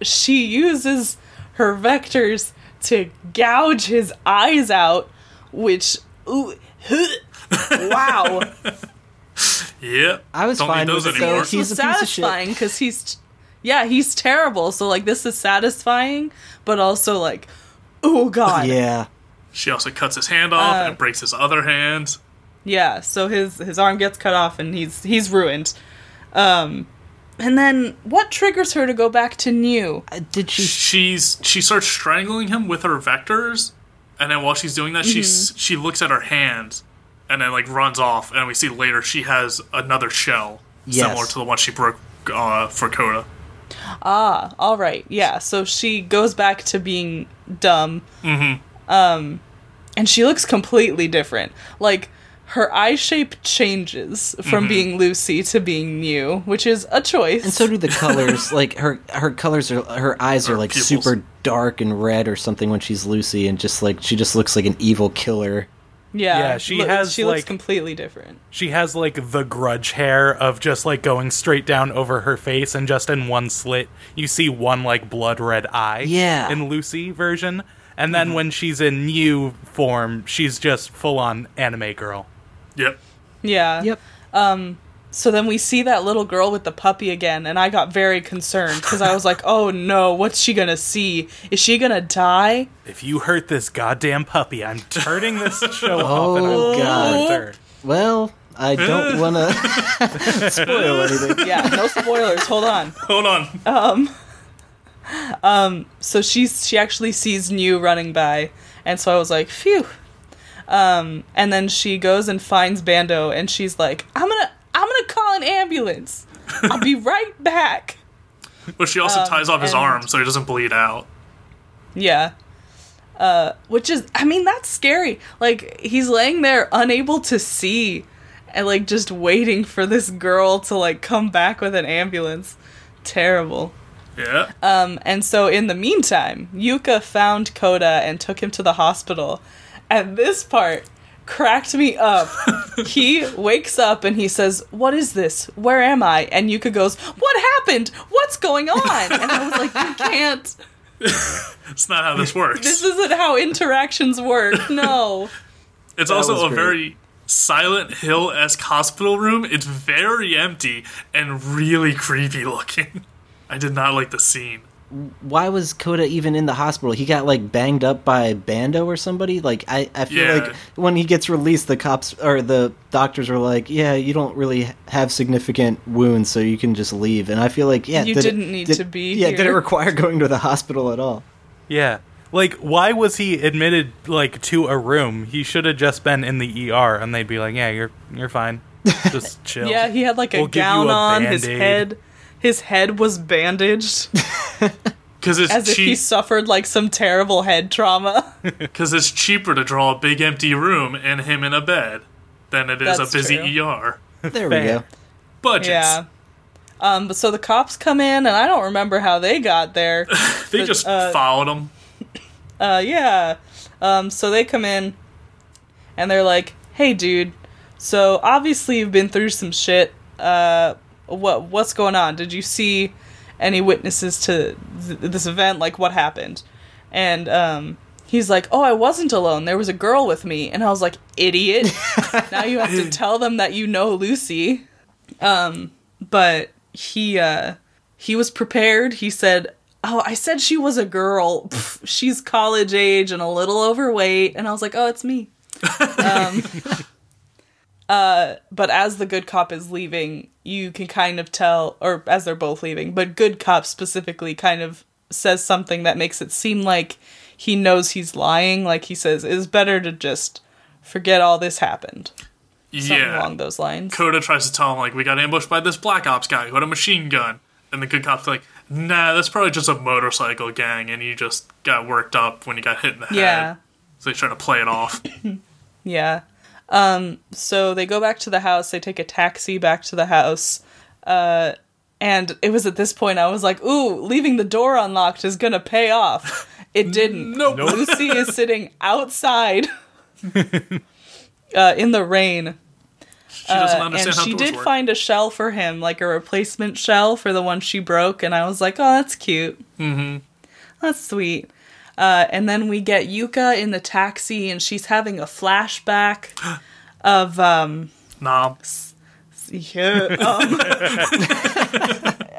she uses her vectors to gouge his eyes out, which ooh, wow, Yeah. I was Don't fine need those with it, anymore. though. this He's was a piece of shit. satisfying because he's yeah he's terrible. So like this is satisfying, but also like oh god yeah She also cuts his hand off Uh, and breaks his other hand. Yeah, so his his arm gets cut off and he's he's ruined. Um and then what triggers her to go back to Nyu? Uh, did she She's she starts strangling him with her vectors, and then while she's doing that, she Mm-hmm. s she looks at her hand, and then like runs off. And we see later she has another shell Yes. similar to the one she broke uh, for Coda. Ah, all right. Yeah, so she goes back to being dumb. Mhm. Um and she looks completely different. Like her eye shape changes from mm-hmm. being Lucy to being Nyu, which is a choice. and so do the colors like her her colors are her eyes are like pupils. super dark and red or something when she's lucy and just like she just looks like an evil killer yeah, Yeah, she lo- has, she looks completely different. She has like the grudge hair of just like going straight down over her face, and just in one slit, you see one like blood red eye. Yeah. In Lucy version. And then mm-hmm. when she's in new form, she's just full on anime girl. Yep. Yeah. yep um, so then we see that little girl with the puppy again, and I got very concerned because I was like, "Oh no, what's she gonna see? Is she gonna die?" If you hurt this goddamn puppy, I'm turning this show off and Oh, I'm God. God. Well, I don't want to spoil anything. Yeah, no spoilers. Hold on. Hold on. Um, um, so she's she actually sees Nyu running by, and so I was like, phew. Um, and then she goes and finds Bando, and she's like, I'm gonna I'm gonna call an ambulance. I'll be right back. But she also Um, ties off his and- arm so he doesn't bleed out. Yeah. Uh, which is, I mean, that's scary. Like he's laying there unable to see, and like just waiting for this girl to like come back with an ambulance. Terrible. Yeah. Um, and so in the meantime, Yuka found Koda and took him to the hospital. And this part cracked me up. he wakes up and he says, What is this? Where am I? And Yuka goes, What happened? What's going on? And I was like, You can't. It's not how this works. This isn't how interactions work. No. it's That also a great. very Silent Hill esque hospital room. It's very empty and really creepy looking. I did not like the scene. Why was Coda even in the hospital? He got like banged up by Bando or somebody. Like I, I feel Yeah. like when he gets released, the cops or the doctors are like, "Yeah, you don't really have significant wounds, so you can just leave." And I feel like, yeah, You did didn't need did- to be Yeah, did it require going to the hospital at all? Yeah. Like, why was he admitted like to a room? He should have just been in the ER, and they'd be like, "Yeah, you're you're fine. Just chill." Yeah, he had like a We'll gown a on. His Band-Aid. head. His head was bandaged Because it's as if he suffered like some terrible head trauma. Because it's cheaper to draw a big empty room and him in a bed than it is That's a busy true. ER. There we go. Budgets. Yeah. Um, but so the cops come in, and I don't remember how they got there. They But, just uh, followed him. uh, yeah. Um, so they come in, and they're like, "Hey, dude. So obviously you've been through some shit. Uh, what what's going on? Did you see any witnesses to th- this event? Like what happened?" And um, he's like, "Oh, I wasn't alone. There was a girl with me." And I was like, "Idiot! now you have to tell them that you know Lucy." Um, but he uh he was prepared. He said, "Oh, I said she was a girl. Pff, she's college age and a little overweight." And I was like, "Oh, it's me." um, uh, but as the good cop is leaving, you can kind of tell, or as they're both leaving, but good cop specifically kind of says something that makes it seem like he knows he's lying. Like he says, "It's better to just forget all this happened." Something Yeah. along those lines. Coda tries to tell him, like, we got ambushed by this Black Ops guy who had a machine gun. And the good cop's like, nah, that's probably just a motorcycle gang, and you just got worked up when you got hit in the head. Yeah. So he's trying to play it off. Yeah. Um, so they go back to the house, they take a taxi back to the house. Uh, and it was at this point I was like, ooh, leaving the door unlocked is gonna pay off. It didn't. Nope. Lucy is sitting outside uh, in the rain. She doesn't Uh, and how she did work. find a shell for him, like a replacement shell for the one she broke, and I was like, oh, that's cute. Mm-hmm. That's sweet. Uh, and then we get Yuka in the taxi, and she's having a flashback of um, Nah. yeah, um,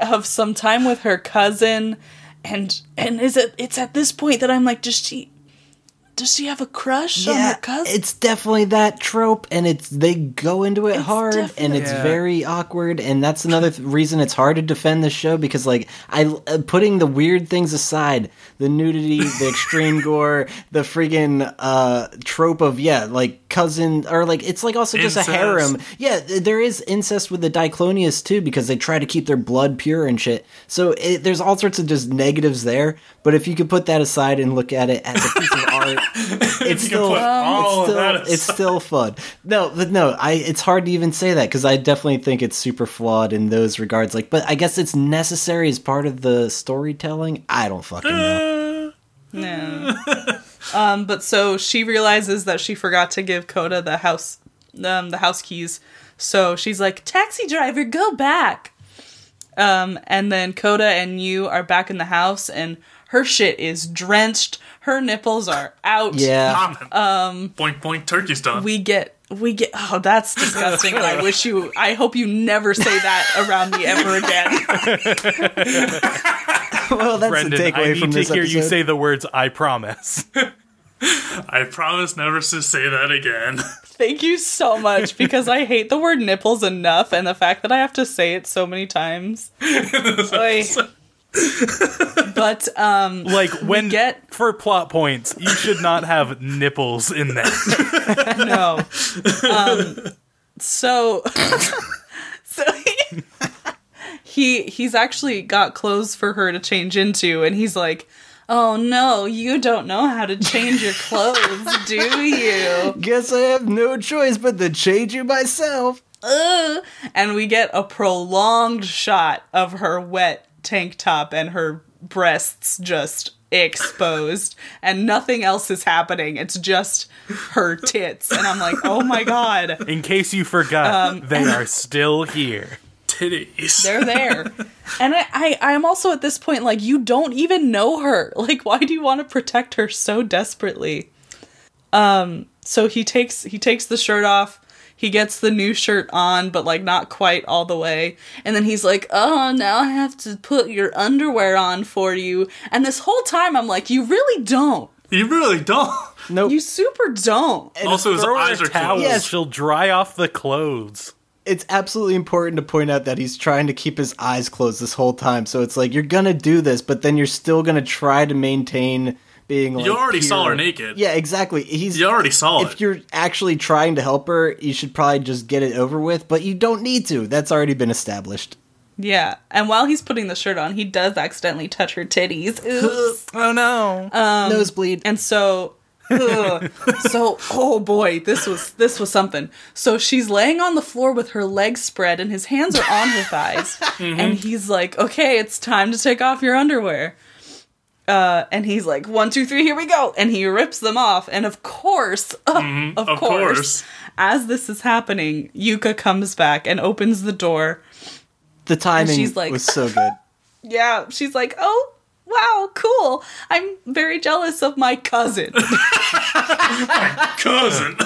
of some time with her cousin, and and is it? It's at this point that I'm like, does she? Does she have a crush on her Yeah, cousin? it's definitely that trope, and it's they go into it hard, and definitely- it's Yeah. very awkward, and that's another th- reason it's hard to defend the show because, like, I uh, putting the weird things aside, the nudity, the extreme gore, the friggin' uh, trope of yeah, like cousin or like it's like also just Incest. a harem. Yeah, th- there is incest with the Diclonius too because they try to keep their blood pure and shit. So it, there's all sorts of just negatives there. But if you could put that aside and look at it as a piece of art, it's You can still put all it's of still that it's still fun. No, but no, I it's hard to even say that because I definitely think it's super flawed in those regards. Like, but I guess it's necessary as part of the storytelling. I don't fucking know. No. um, but so she realizes that she forgot to give Coda the house, um, the house keys. So she's like, "Taxi driver, go back." Um, and then Coda and you are back in the house, and her shit is drenched. Her nipples are out. Yeah, Um. Boink, boink, turkey's done. We get we get oh that's disgusting i wish you i hope you never say that around me ever again well, that's Brendan, the I takeaway need from to hear episode. you say the words "I promise." I promise never to say that again. thank you so much because i hate the word nipples enough and the fact that i have to say it so many times Oy. but um like when get- for plot points, you should not have nipples in that. no. Um, so, so he, he he's actually got clothes for her to change into, and he's like, "Oh no, you don't know how to change your clothes, do you?" Guess I have no choice but to change you myself. Ugh. And we get a prolonged shot of her wet tank top and her breasts just exposed and nothing else is happening it's just her tits and i'm like oh my god In case you forgot, Um, they are still here. Titties. they're there. and I, I, I'm also at this point like, you don't even know her. Like, why do you want to protect her so desperately? Um, so he takes he takes the shirt off. He gets the new shirt on, but like not quite all the way. And then he's like, "Oh, now I have to put your underwear on for you." And this whole time, I'm like, "You really don't. You really don't. Nope. You super don't." also, his eyes are towel. closed. Yes. She'll dry off the clothes. it's absolutely important to point out that he's trying to keep his eyes closed this whole time. So it's like you're gonna do this, but then you're still gonna try to maintain being. Like, You already saw her naked. Yeah, exactly. He's. You already saw If it. you're actually trying to help her, you should probably just get it over with. But you don't need to. That's already been established. Yeah. And while he's putting the shirt on, he does accidentally touch her titties. Oh no! Um, Nosebleed. and so so oh boy this was this was something so she's laying on the floor with her legs spread and his hands are on her thighs mm-hmm. and he's like okay it's time to take off your underwear uh, and he's like one two three here we go and he rips them off and of course of, of course, course. as this is happening yuka comes back and opens the door the timing she's like- was so good. yeah she's like oh wow cool i'm very jealous of my cousin Cousin.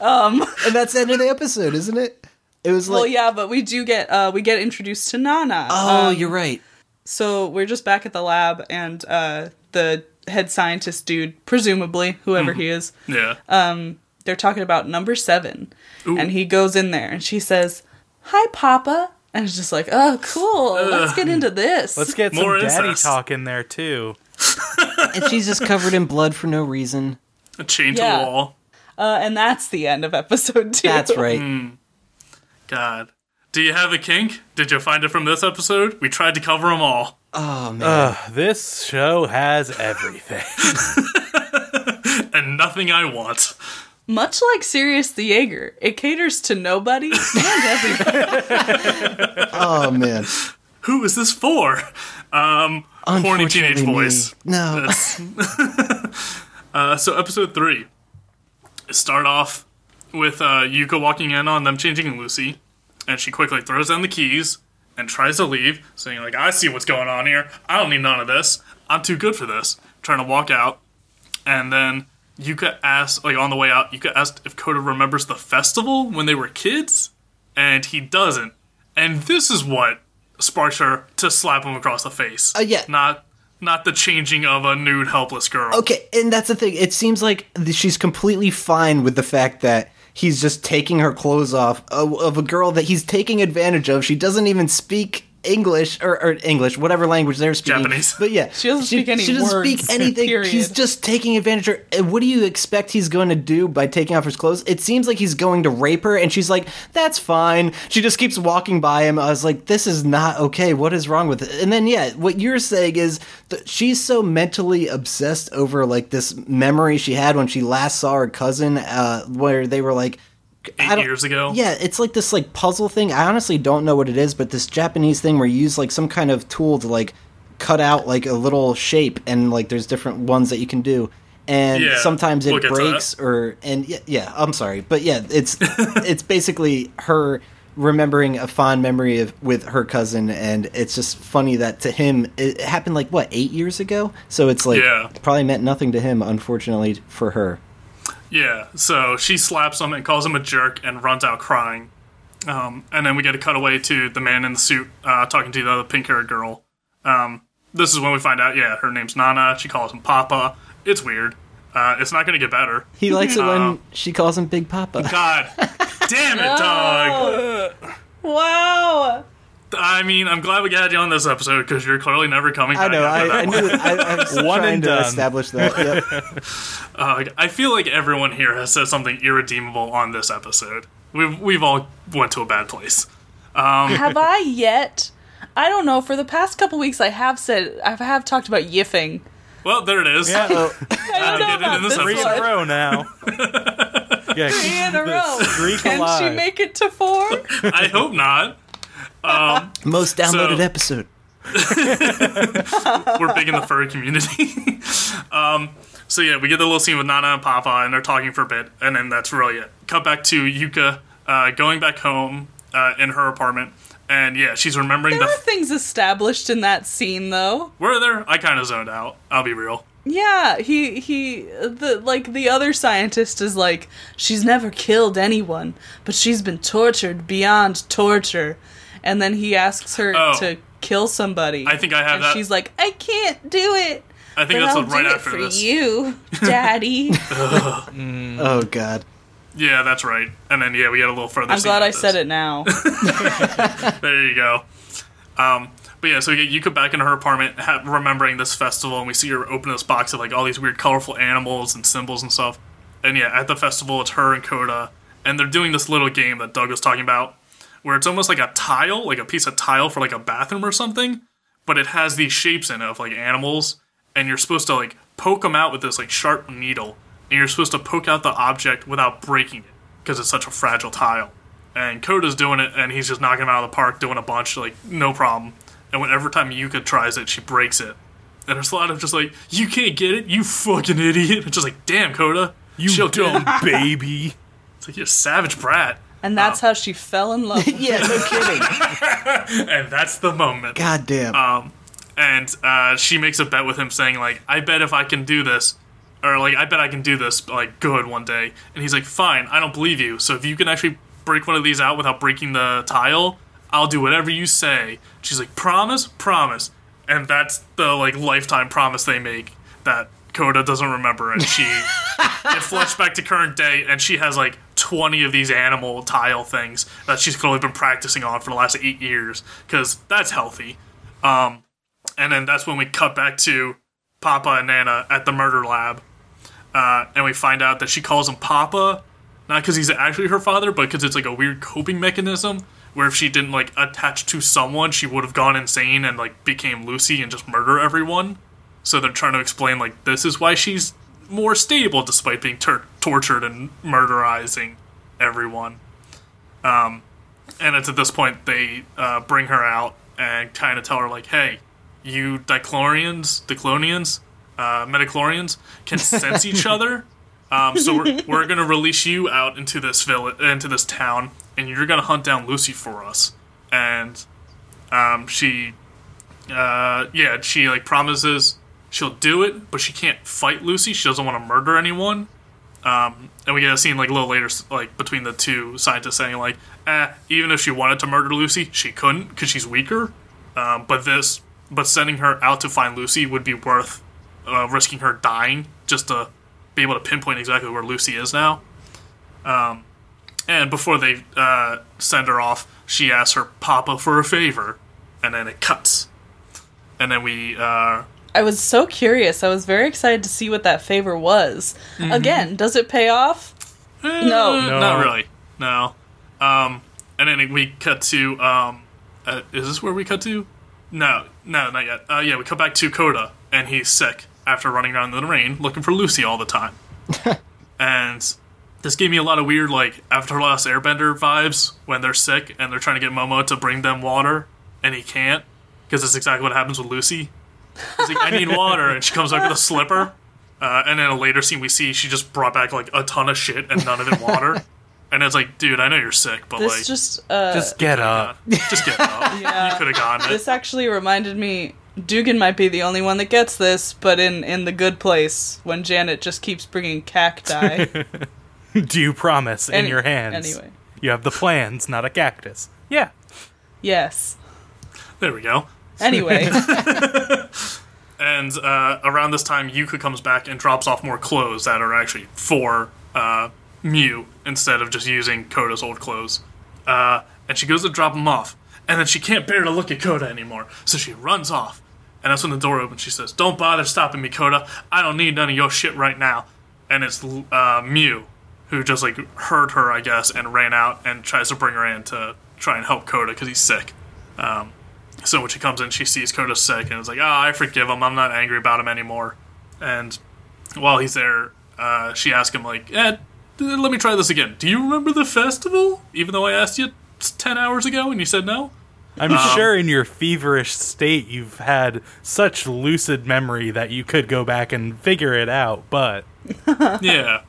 Um, and that's the end of the episode, isn't it? It was like. Well, yeah, but we do get uh we get introduced to Nana. Oh, Um, you're right. So we're just back at the lab, and uh the head scientist dude, presumably whoever he is, Yeah. they're talking about number seven, and he goes in there, and she says, "Hi, Papa," and it's just like, "Oh, cool. Let's get into this." Let's get some More daddy incest. talk in there too. and she's just covered in blood for no reason. A chain to Yeah. the wall. uh, and that's the end of episode two. That's right. God. Do you have a kink? Did you find it from this episode? We tried to cover them all. Oh man. Ugh, this show has everything. And nothing I want. Much like Sirius the Jaeger, it caters to nobody and everybody. oh man. Who is this for? Um, horny teenage Unfortunately, boys. me. No. Uh, so episode three. Start off with uh, Yuka walking in on them changing Lucy, and she quickly throws down the keys and tries to leave, saying like, "I see what's going on here. I don't need none of this. I'm too good for this." Trying to walk out, and then Yuka asks, like on the way out, Yuka asked if Coda remembers the festival when they were kids, and he doesn't. And this is what sparks her to slap him across the face. Uh, yeah. not not the changing of a nude helpless girl. Okay, and that's the thing. It seems like she's completely fine with the fact that he's just taking her clothes off of, of a girl that he's taking advantage of. She doesn't even speak English or, or English, whatever language they're speaking. Japanese. But yeah, She doesn't speak any She doesn't words, speak anything. period. He's just taking advantage of her. What do you expect he's going to do by taking off his clothes? It seems like he's going to rape her, and she's like, "That's fine." She just keeps walking by him. I was like, "This is not okay. What is wrong with it?" And then yeah, what you're saying is that she's so mentally obsessed over like this memory she had when she last saw her cousin, uh, where they were like. Eight years ago. Yeah, it's like this like puzzle thing. I honestly don't know what it is, but this Japanese thing where you use like some kind of tool to like cut out like a little shape and like there's different ones that you can do. And Yeah, sometimes it we'll breaks or and yeah, yeah, I'm sorry. But yeah, it's it's basically her remembering a fond memory of with her cousin and it's just funny that to him it happened like what, 8 years ago? So it's like Yeah. probably meant nothing to him unfortunately for her. Yeah, so she slaps him and calls him a jerk and runs out crying. Um, and then we get a cutaway to the man in the suit uh, talking to the other pink haired girl. Um, this is when we find out, yeah, her name's Nana. She calls him Papa. It's weird. Uh, it's not going to get better. He likes it when Um, she calls him Big Papa. God damn it, dog. Wow. I mean, I'm glad we got you on this episode because you're clearly never coming back. I know. I, that I one. knew. I, I was One trying and to done. establish that. Yep. Uh, I feel like everyone here has said something irredeemable on this episode. We've, we've all went to a bad place. have I yet? I don't know. For the past couple weeks, I have said I have talked about yiffing. Well, there it is. Yeah. Oh, I don't know about this this Three in a row now. yeah, Three in a row. streak Can alive. she make it to four? I hope not. Most downloaded So- episode. We're big in the furry community. um, so yeah, we get the little scene with Nana and Papa, and they're talking for a bit, and then that's really it. Cut back to Yuka uh, going back home uh, in her apartment, and yeah, she's remembering There the. are things established in that scene, though. Were there? I kind of zoned out. I'll be real. Yeah, he he the like the other scientist is like she's never killed anyone, but she's been tortured beyond torture. And then he asks her Oh. to kill somebody. I think I have and that. she's like, "I can't do it." I think But that's I'll right do it for this. you, Daddy. Oh God. Yeah, that's right. And then yeah, we get a little further. I'm scene glad I with said it now. There you go. Um, but yeah, so we get Yuka back into her apartment, ha- remembering this festival, and we see her open this box of like all these weird, colorful animals and symbols and stuff. And yeah, at the festival, it's her and Coda, and they're doing this little game that Doug was talking about, where it's almost like a tile, like a piece of tile for like a bathroom or something, but it has these shapes in it of like animals, and you're supposed to like poke them out with this like sharp needle, and you're supposed to poke out the object without breaking it because it's such a fragile tile and Coda's doing it, and he's just knocking him out of the park, doing a bunch, like no problem. And whenever time Yuka tries it, she breaks it. And there's a lot of just like, you can't get it, you fucking idiot. It's just like, damn, Coda, You dumb baby. It's like you're a savage brat, And that's how she fell in love. with Yeah. No kidding. and that's the moment. God damn. Um, and uh, she makes a bet with him, saying like, "I bet if I can do this, or like, I bet I can do this like good one day." And he's like, "Fine, I don't believe you. So if you can actually break one of these out without breaking the tile, I'll do whatever you say." She's like, "Promise, promise." And that's the like lifetime promise they make that Coda doesn't remember, and she it flashed back to current day, and she has like 20 of these animal tile things that she's clearly been practicing on for the last eight years, because that's healthy. Um, and then that's when we cut back to Papa and Nana at the murder lab, uh, and we find out that she calls him Papa, not because he's actually her father, but because it's like a weird coping mechanism. Where if she didn't like attach to someone, she would have gone insane and like became Lucy and just murder everyone. So they're trying to explain like this is why she's more stable despite being tur- tortured and murderizing everyone. Um, and it's at this point they uh, bring her out and kind of tell her like, "Hey, you dichlorians, diclonians, uh, metachlorians can sense each other. Um, so we're, we're gonna release you out into this village, into this town, and you're gonna hunt down Lucy for us." And um, she, uh, yeah, she like promises she'll do it, but she can't fight Lucy. She doesn't want to murder anyone. Um, and we get a scene like a little later, like between the two scientists saying like, eh, even if she wanted to murder Lucy, she couldn't because she's weaker. Um, but this, but sending her out to find Lucy would be worth uh, risking her dying just to be able to pinpoint exactly where Lucy is now. Um, and before they uh, send her off, she asks her papa for a favor, and then it cuts. And then we uh, I was so curious. I was very excited to see what that favor was. Again, does it pay off? No. No. Not really. No. Um, and then we cut to. Um, uh, is this where we cut to? No, no, not yet. Uh, yeah, we cut back to Coda, and he's sick after running around in the rain looking for Lucy all the time. and this gave me a lot of weird, like, Avatar Last Airbender vibes when they're sick and they're trying to get Momo to bring them water, and he can't, because that's exactly what happens with Lucy. He's like, I need water, and she comes back with a slipper. Uh, and in a later scene, we see she just brought back like a ton of shit and none of it water. and it's like, dude, I know you're sick, but This like, just uh Just get up. just get up. Yeah. You could have gotten it. this actually reminded me Dugan might be the only one that gets this, but in in the good place when Janet just keeps bringing cacti. Do you promise in Any- your hands? anyway. You have the plans, not a cactus. Yeah. yes. There we go. Anyway, And uh, around this time, Yuka comes back and drops off more clothes that are actually for uh, Mew instead of just using Koda's old clothes. Uh, and she goes to drop them off, and then she can't bear to look at Koda anymore, so she runs off. And that's when the door opens. She says, "Don't bother stopping me, Koda. I don't need none of your shit right now." And it's uh, Mew who just like heard her, I guess, and ran out and tries to bring her in to try and help Koda because he's sick. Um, so when she comes in, she sees Koda sick and is like, "Ah, I forgive him. I'm not angry about him anymore." And while he's there, uh, she asks him like, "Eh, let me try this again. Do you remember the festival? Even though I asked you ten hours ago and you said no." I'm sure in your feverish state you've had such lucid memory that you could go back and figure it out, but yeah.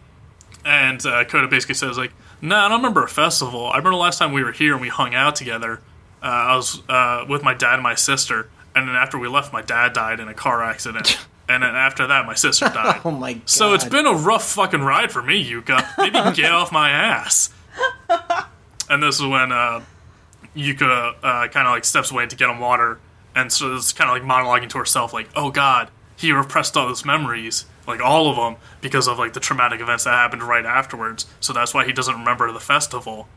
And uh, Coda basically says like, "Nah, I don't remember a festival. I remember the last time we were here and we hung out together. Uh, I was uh, with my dad and my sister, and then after we left, my dad died in a car accident, and then after that, my sister died. Oh my god. So it's been a rough fucking ride for me, Yuka. Maybe get off my ass. And this is when uh, Yuka uh, kind of like steps away to get him water, and so it's kind of like monologuing to herself, like, "Oh God, he repressed all his memories, like all of them, because of like the traumatic events that happened right afterwards. So that's why he doesn't remember the festival."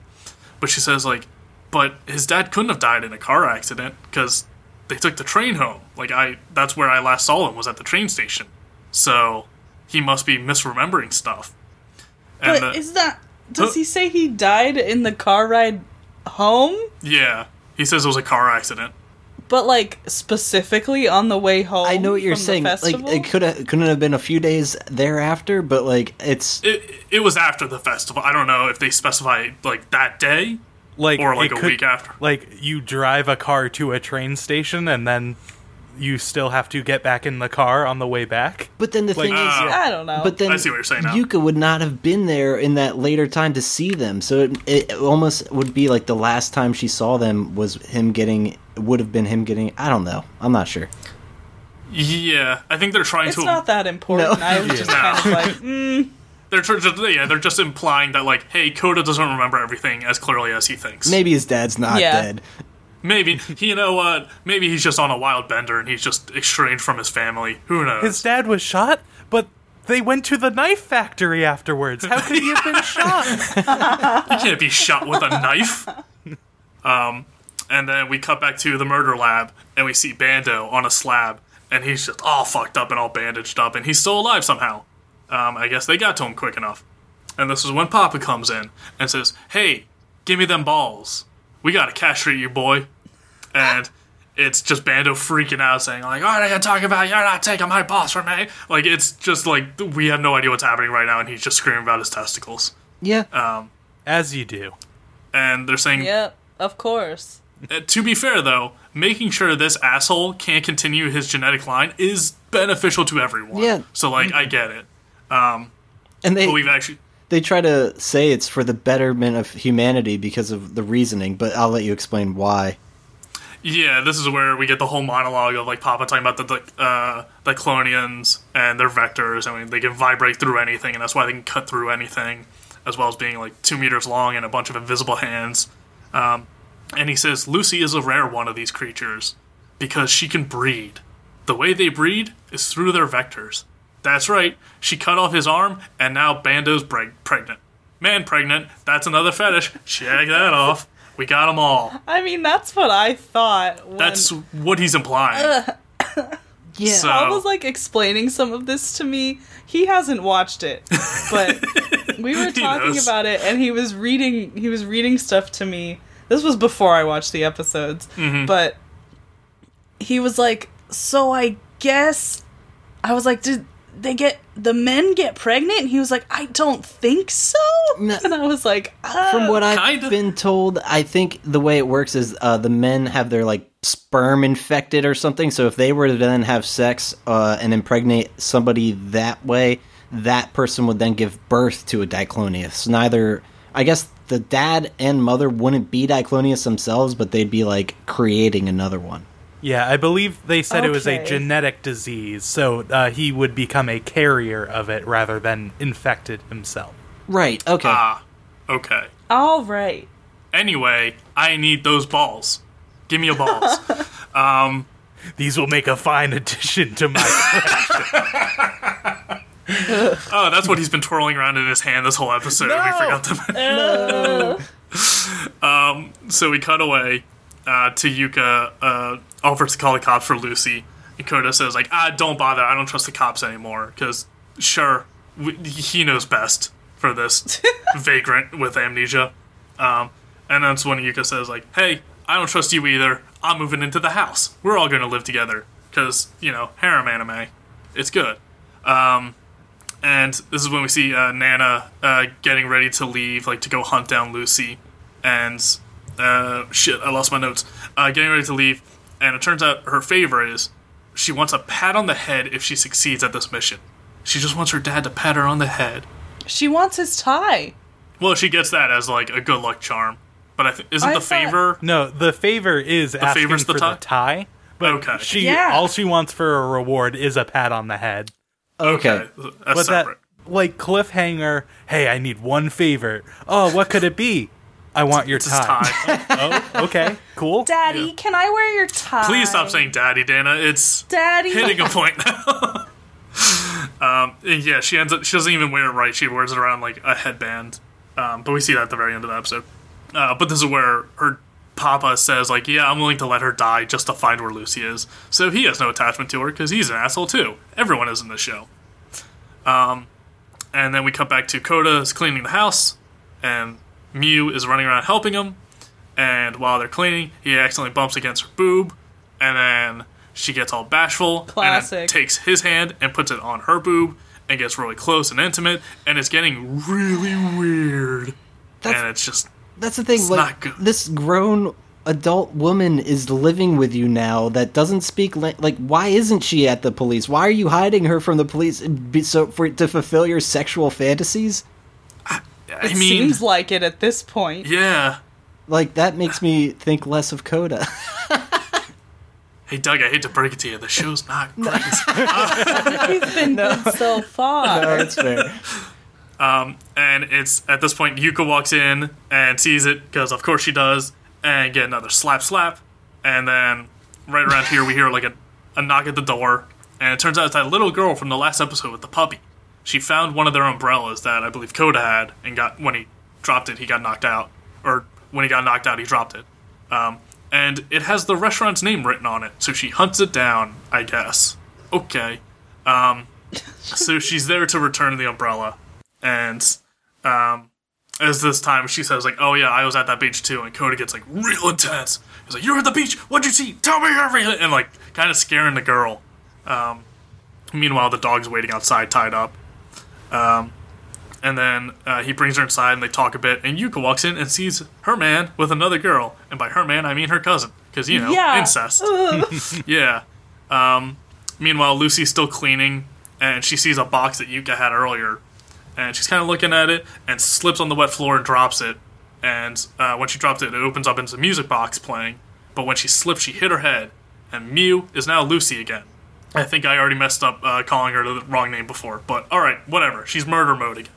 But she says like, "But his dad couldn't have died in a car accident because they took the train home. Like I, that's where I last saw him was at the train station. So he must be misremembering stuff." And but the- is that does Huh? he say he died in the car ride home? yeah, he says it was a car accident. But like specifically on the way home. I know what you're saying. Like it could have couldn't have been a few days thereafter, but like it's It, it was after the festival. I don't know if they specify like that day like or like a could- week after. Like you drive a car to a train station and then you still have to get back in the car on the way back. but then the Like, thing is uh, I don't know. but then I see what you're saying now. Yuka would not have been there in that later time to see them. So it, it almost would be like the last time she saw them was him getting would have been him getting I don't know. I'm not sure. Yeah, I think they're trying it's to. not that important. No. I was just kind of like, mm, They're just, yeah, they're just implying that like, hey, Coda doesn't remember everything as clearly as he thinks. Maybe his dad's not Yeah. dead. Maybe you know what? Maybe he's just on a wild bender and he's just estranged from his family. Who knows? His dad was shot, but they went to the knife factory afterwards. How could he have been shot? You can't be shot with a knife. Um, and then we cut back to the murder lab, and we see Bando on a slab, and he's just all fucked up and all bandaged up, and he's still alive somehow. Um, I guess they got to him quick enough. And this is when Papa comes in and says, "Hey, give me them balls. We gotta castrate you, boy." And it's just Bando freaking out, saying like, "What are you talking about? You're not taking my balls from me." Like it's just like we have no idea what's happening right now, and he's just screaming about his testicles. Yeah. Um, As you do. And they're saying, yep, of course. Uh, to be fair, though, making sure this asshole can't continue his genetic line is beneficial to everyone. Yeah. So, like, I get it. And they we've actually they try to say it's for the betterment of humanity because of the reasoning, but I'll let you explain why. Yeah, this is where we get the whole monologue of, like, Papa talking about the, the, uh, the Clonians and their vectors. I mean, they can vibrate through anything, and that's why they can cut through anything, as well as being, like, two meters long and a bunch of invisible hands. Um, and he says Lucy is a rare one of these creatures because she can breed. The way they breed is through their vectors. That's right, she cut off his arm, and now Bando's preg- pregnant. Man pregnant, that's another fetish. Shag that off. We got them all. I mean, that's what I thought. When That's what he's implying. Yeah. So- Paul was like explaining some of this to me. He hasn't watched it, but we were He talking knows. about it, and he was reading. He was reading stuff to me. This was before I watched the episodes, Mm-hmm. but he was like, "So I guess." I was like, "Did they get the men get pregnant?" And he was like, "I don't think so." No. And I was like, uh, From what I've Kinda. been told, I think the way it works is uh, the men have their like sperm infected or something. So if they were to then have sex uh, and impregnate somebody that way, that person would then give birth to a Diclonius. Neither, I guess, the dad and mother wouldn't be Diclonius themselves, but they'd be like creating another one. Yeah, I believe they said it was a genetic disease, so uh, he would become a carrier of it rather than infected himself. Right. Okay. Ah, okay. All right. Anyway, I need those balls. Give me your balls. um, These will make a fine addition to my. collection. oh, that's what he's been twirling around in his hand this whole episode. We forgot to Um, so we cut away uh, to Yuka uh, offers to call the cops for Lucy. And Koda says, like, ah, don't bother. I don't trust the cops anymore. Because, sure, we, he knows best for this vagrant with amnesia. Um, and that's when Yuka says, like, hey, I don't trust you either. I'm moving into the house. We're all going to live together. Because, you know, harem anime. It's good. Um, and this is when we see uh, Nana uh, getting ready to leave, like to go hunt down Lucy, and uh, shit, I lost my notes. Uh, getting ready to leave, and it turns out her favor is she wants a pat on the head if she succeeds at this mission. She just wants her dad to pat her on the head. She wants his tie. Well, she gets that as like a good luck charm, but I th- isn't I the thought- favor? no, the favor is asking favor's the for tie? the tie, but Okay. she Yeah. all she wants for a reward is a pat on the head. okay. that's But separate. that like cliffhanger. Hey, I need one favor. Oh, what could it be? I want your tie. tie. Oh, okay, cool. Daddy, Yeah. can I wear your tie? Please stop saying "daddy," Dana. It's Daddy. hitting a point now. um, and yeah, she ends up. She doesn't even wear it right. She wears it around like a headband. Um, but we see that at the very end of the episode. Uh, but this is where her papa says, like, "Yeah, I'm willing to let her die just to find where Lucy is." So he has no attachment to her because he's an asshole too. Everyone is in this show. Um, and then we cut back to Coda is cleaning the house, and Nyu is running around helping him. And while they're cleaning, he accidentally bumps against her boob, and then she gets all bashful, and Classic. takes his hand and puts it on her boob, and gets really close and intimate, and it's getting really weird. That's- and it's just That's the thing. It's like not good. this grown adult woman is living with you now that doesn't speak la- like why isn't she at the police why are you hiding her from the police so for to fulfill your sexual fantasies I It mean, seems like it at this point. yeah. like that makes me think less of coda Hey Doug, I hate to break it to you, the show's not great. He's been good so far. no that's fair Um, and it's at this point Yuka walks in and sees it because of course she does, and get another slap slap, and then right around here we hear like a, a knock at the door, and it turns out it's that little girl from the last episode with the puppy. She found one of their umbrellas that I believe Koda had, and got when he dropped it, he got knocked out, or when he got knocked out, he dropped it. Um, and it has the restaurant's name written on it, so she hunts it down. I guess. Okay. Um, so she's there to return the umbrella, and um, as this time she says like, "Oh yeah, I was at that beach too," and Coda gets like real intense. He's like, "You're at the beach. What'd you see? Tell me everything!" And like, kind of scaring the girl. Um, meanwhile, the dog's waiting outside, tied up. Um, and then uh, he brings her inside, and they talk a bit. And Yuka walks in and sees her man with another girl, and by her man I mean her cousin, because you know Yeah. incest. yeah. Um, meanwhile, Lucy's still cleaning, and she sees a box that Yuka had earlier, and she's kind of looking at it and slips on the wet floor and drops it. And uh, when she drops it, it opens up into the music box playing. But when she slipped, she hit her head, and Nyu is now Lucy again. I think I already messed up uh, calling her the wrong name before, but all right, whatever. She's murder mode again.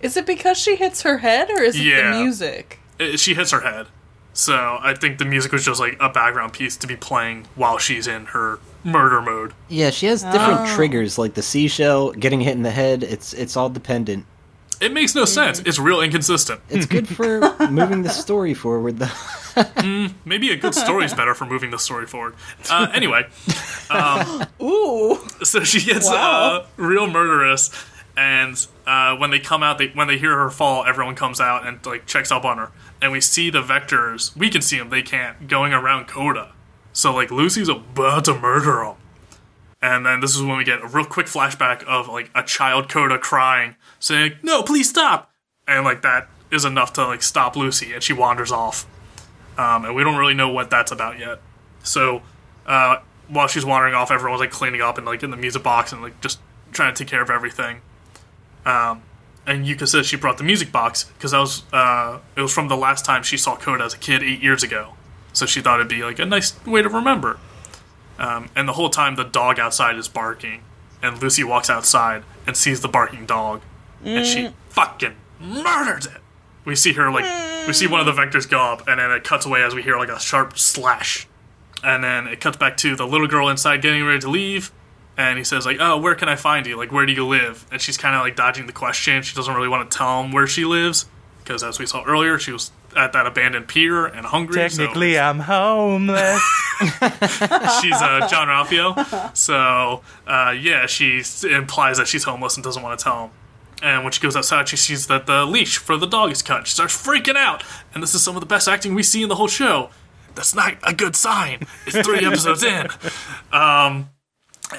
Is it because she hits her head or is it Yeah. the music? It- she hits her head, so I think the music was just like a background piece to be playing while she's in her murder mode. yeah she has different Oh. triggers like the seashell getting hit in the head it's it's all dependent It makes no sense. It's real inconsistent. it's good for moving the story forward though Maybe a good story is better for moving the story forward. Uh, anyway, Ooh. so she gets Wow. uh, real murderous, and uh, when they come out, they when they hear her fall, everyone comes out and like checks up on her, and we see the vectors. We can see them; they can't going around Coda. So like Lucy's about to murder him, and then this is when we get a real quick flashback of like a child Coda crying, saying, "No, please stop," and like that is enough to like stop Lucy, and she wanders off. Um, and we don't really know what that's about yet. So uh, while she's wandering off, everyone's like cleaning up and like in the music box and like just trying to take care of everything. Um, and Yuka says she brought the music box because that was uh, it was from the last time she saw Coda as a kid eight years ago. So she thought it'd be like a nice way to remember. Um, and the whole time, the dog outside is barking, and Lucy walks outside and sees the barking dog, and she fucking murders it. We see her like we see one of the vectors go up, and then it cuts away as we hear like a sharp slash, and then it cuts back to the little girl inside getting ready to leave, and he says like, "Oh, where can I find you? Like, where do you live?" And she's kind of like dodging the question. She doesn't really want to tell him where she lives because, as we saw earlier, she was at that abandoned pier and hungry. so- Technically, I'm homeless. she's uh, Jean-Ralphio. So uh, yeah, she implies that she's homeless and doesn't want to tell him. And when she goes outside, she sees that the leash for the dog is cut. She starts freaking out, and this is some of the best acting we see in the whole show. That's not a good sign. It's three episodes in. Um,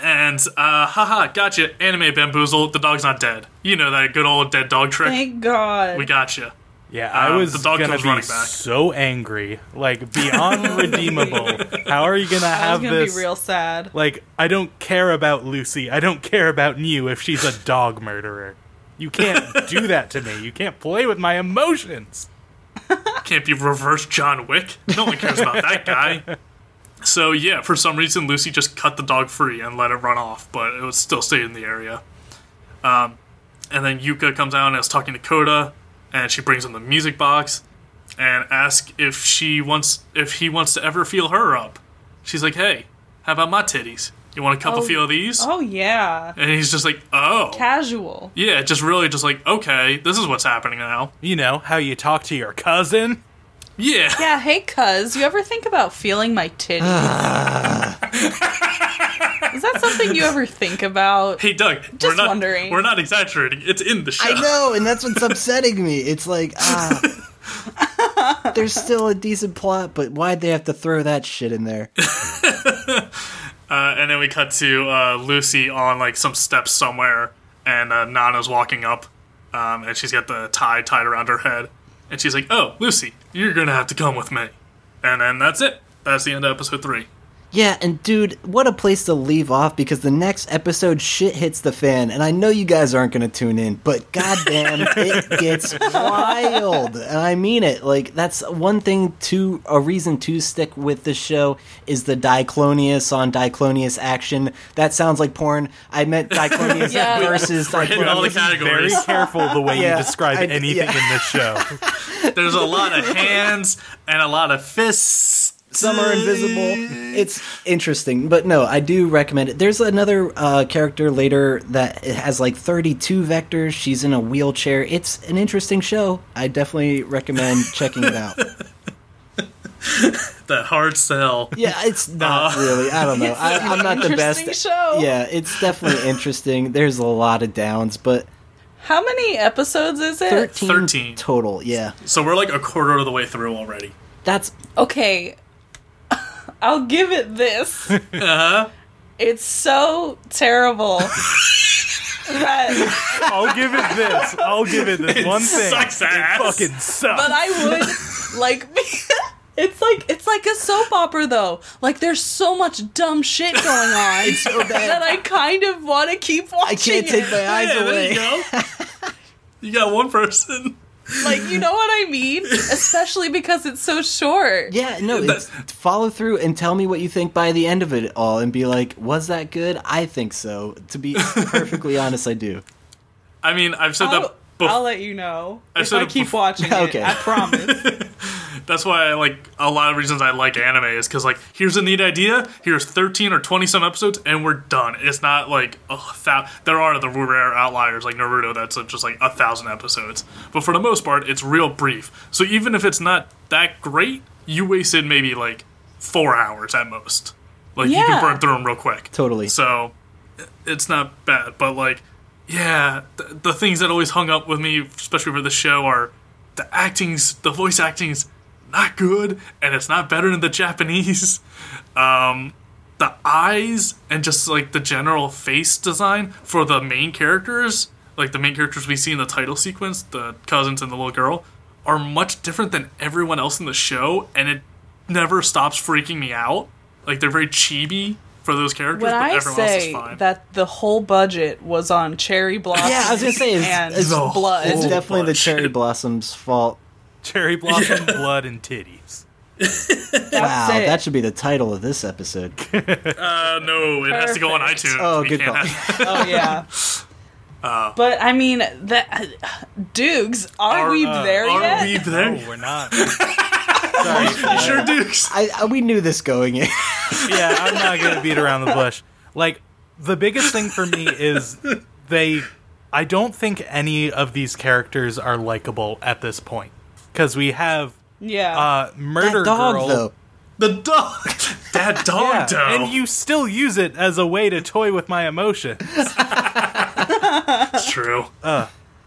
and uh, haha, gotcha. Anime bamboozle. The dog's not dead. You know that good old dead dog trick. Thank God. we gotcha. Yeah, I Um, was the dog gonna be running back. so angry, like beyond redeemable. How are you gonna I was have gonna this? be real sad. Like, I don't care about Lucy. I don't care about you if she's a dog murderer. You can't do that to me. You can't play with my emotions. can't be reverse John Wick. No one cares about that guy. So yeah, for some reason Lucy just cut the dog free and let it run off, but it would still stay in the area. Um, and then Yuka comes out and is talking to Koda, and she brings him the music box and asks if she wants if he wants to ever feel her up. She's like, "Hey, how about my titties? You want a couple Oh. feel of these?" Oh yeah. And he's just like, "Oh." Casual. yeah, just really just like, "Okay, this is what's happening now." You know how you talk to your cousin. Yeah. Yeah, hey cuz, you ever think about feeling my titties? Is that something you ever think about? Hey Doug, we're Just not wondering. we're not exaggerating. It's in the show. I know, and that's what's upsetting me. It's like, ah. There's still a decent plot, but why'd they have to throw that shit in there? Uh, and then we cut to uh, Lucy on like some steps somewhere, and uh, Nana's walking up, um, and she's got the tie tied around her head, and she's like, "Oh, Lucy, you're gonna have to come with me." And then that's it. That's the end of episode three. Yeah, and dude, what a place to leave off because the next episode shit hits the fan, and I know you guys aren't going to tune in, but goddamn, it gets wild, and I mean it. Like that's one thing to a reason to stick with the show is the Diclonius on Diclonius action. That sounds like porn. I meant Diclonius Yeah. versus hitting all the categories. Very careful the way Yeah, you describe I- anything yeah. in this show. There's a lot of hands and a lot of fists. Some are invisible. It's interesting, but no, I do recommend it. There's another uh, character later that has like 32 vectors. She's in a wheelchair. It's an interesting show. I definitely recommend checking it out. That hard sell. Yeah, it's not really. I don't know. I, I'm not the best. Interesting show. Yeah, it's definitely interesting. There's a lot of downs, but How many episodes is it? 13, 13. total. Yeah, So we're like a quarter of the way through already. that's Okay. I'll give it this. Uh-huh. It's so terrible. that, I'll give it this. I'll give it this one thing. sucks it fucking sucks. but I would like It's like it's like a soap opera though. Like there's so much dumb shit going on it's so that. I kind of want to keep watching. I can't take my eyes Yeah, there away. you go. you got one person. Like you know what I mean? Especially because it's so short. Yeah, no, it's follow through and tell me what you think by the end of it all and be like, was that good? I think so. To be perfectly honest, I do. I mean, I've said I'll, that before. I'll let you know I if said I keep bef- watching Okay. I promise. That's why I like a lot of reasons I like anime is because like here's a neat idea, here's 13 or 20 some episodes, and we're done. It's not like a thou- there are the rare outliers like Naruto that's uh, just like a thousand episodes, but for the most part, it's real brief. So even if it's not that great, you wasted maybe like four hours at most. Like you can burn through them real quick. Totally. So it's not bad, but like, yeah, the, the things that always hung up with me, especially for the show, are the acting's, the voice acting's not good, and it's not better than the Japanese. Um, the eyes and just like the general face design for the main characters, like the main characters we see in the title sequence, the cousins and the little girl, are much different than everyone else in the show, and it never stops freaking me out. Like they're very chibi for those characters, when but I everyone else is say fine. that the whole budget was on cherry blossoms Yeah, I was gonna say it's, and it's, blood. it's whole definitely the cherry blossoms' fault. Cherry blossom, blood, and titties. wow, it. that should be the title of this episode. Uh, no, it has to go on iTunes. Oh, We good can't call. have- Oh yeah. but I mean, that Dukes, are, Are- we uh, there Are yet? we there? No, we're not. Sorry. Sure, Dukes. I, I we knew this going in. yeah, I'm not gonna beat around the bush. Like the biggest thing for me is they. I don't think any of these characters are likable at this point because we have yeah. uh, murder that dog girl. though. The dog. That dog, Yeah, though. and you still use it as a way to toy with my emotions. It's true.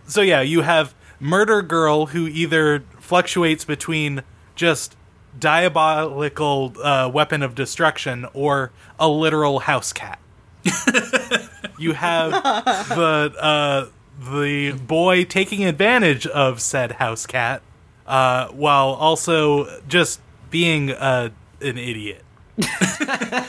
So yeah, you have murder girl who either fluctuates between just diabolical uh, weapon of destruction or a literal house cat. you have the uh, the boy taking advantage of said house cat, uh, while also just being uh, an idiot.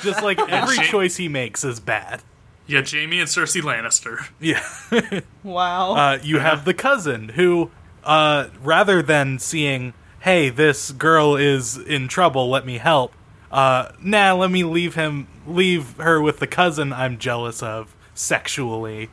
just like every Shit. choice he makes is bad. Yeah, got Jaime and Cersei Lannister. Yeah. wow. Uh, you have the cousin who, uh, rather than seeing, hey, this girl is in trouble, let me help. Uh, nah, let me leave him, leave her with the cousin I'm jealous of sexually.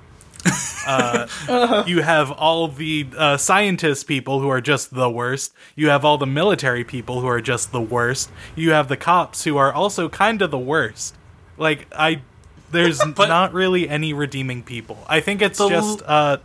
Uh, you have all the uh, scientist people who are just the worst. You have all the military people who are just the worst. You have the cops who are also kind of the worst. Like I, there's not really any redeeming people. I think it's The- just uh,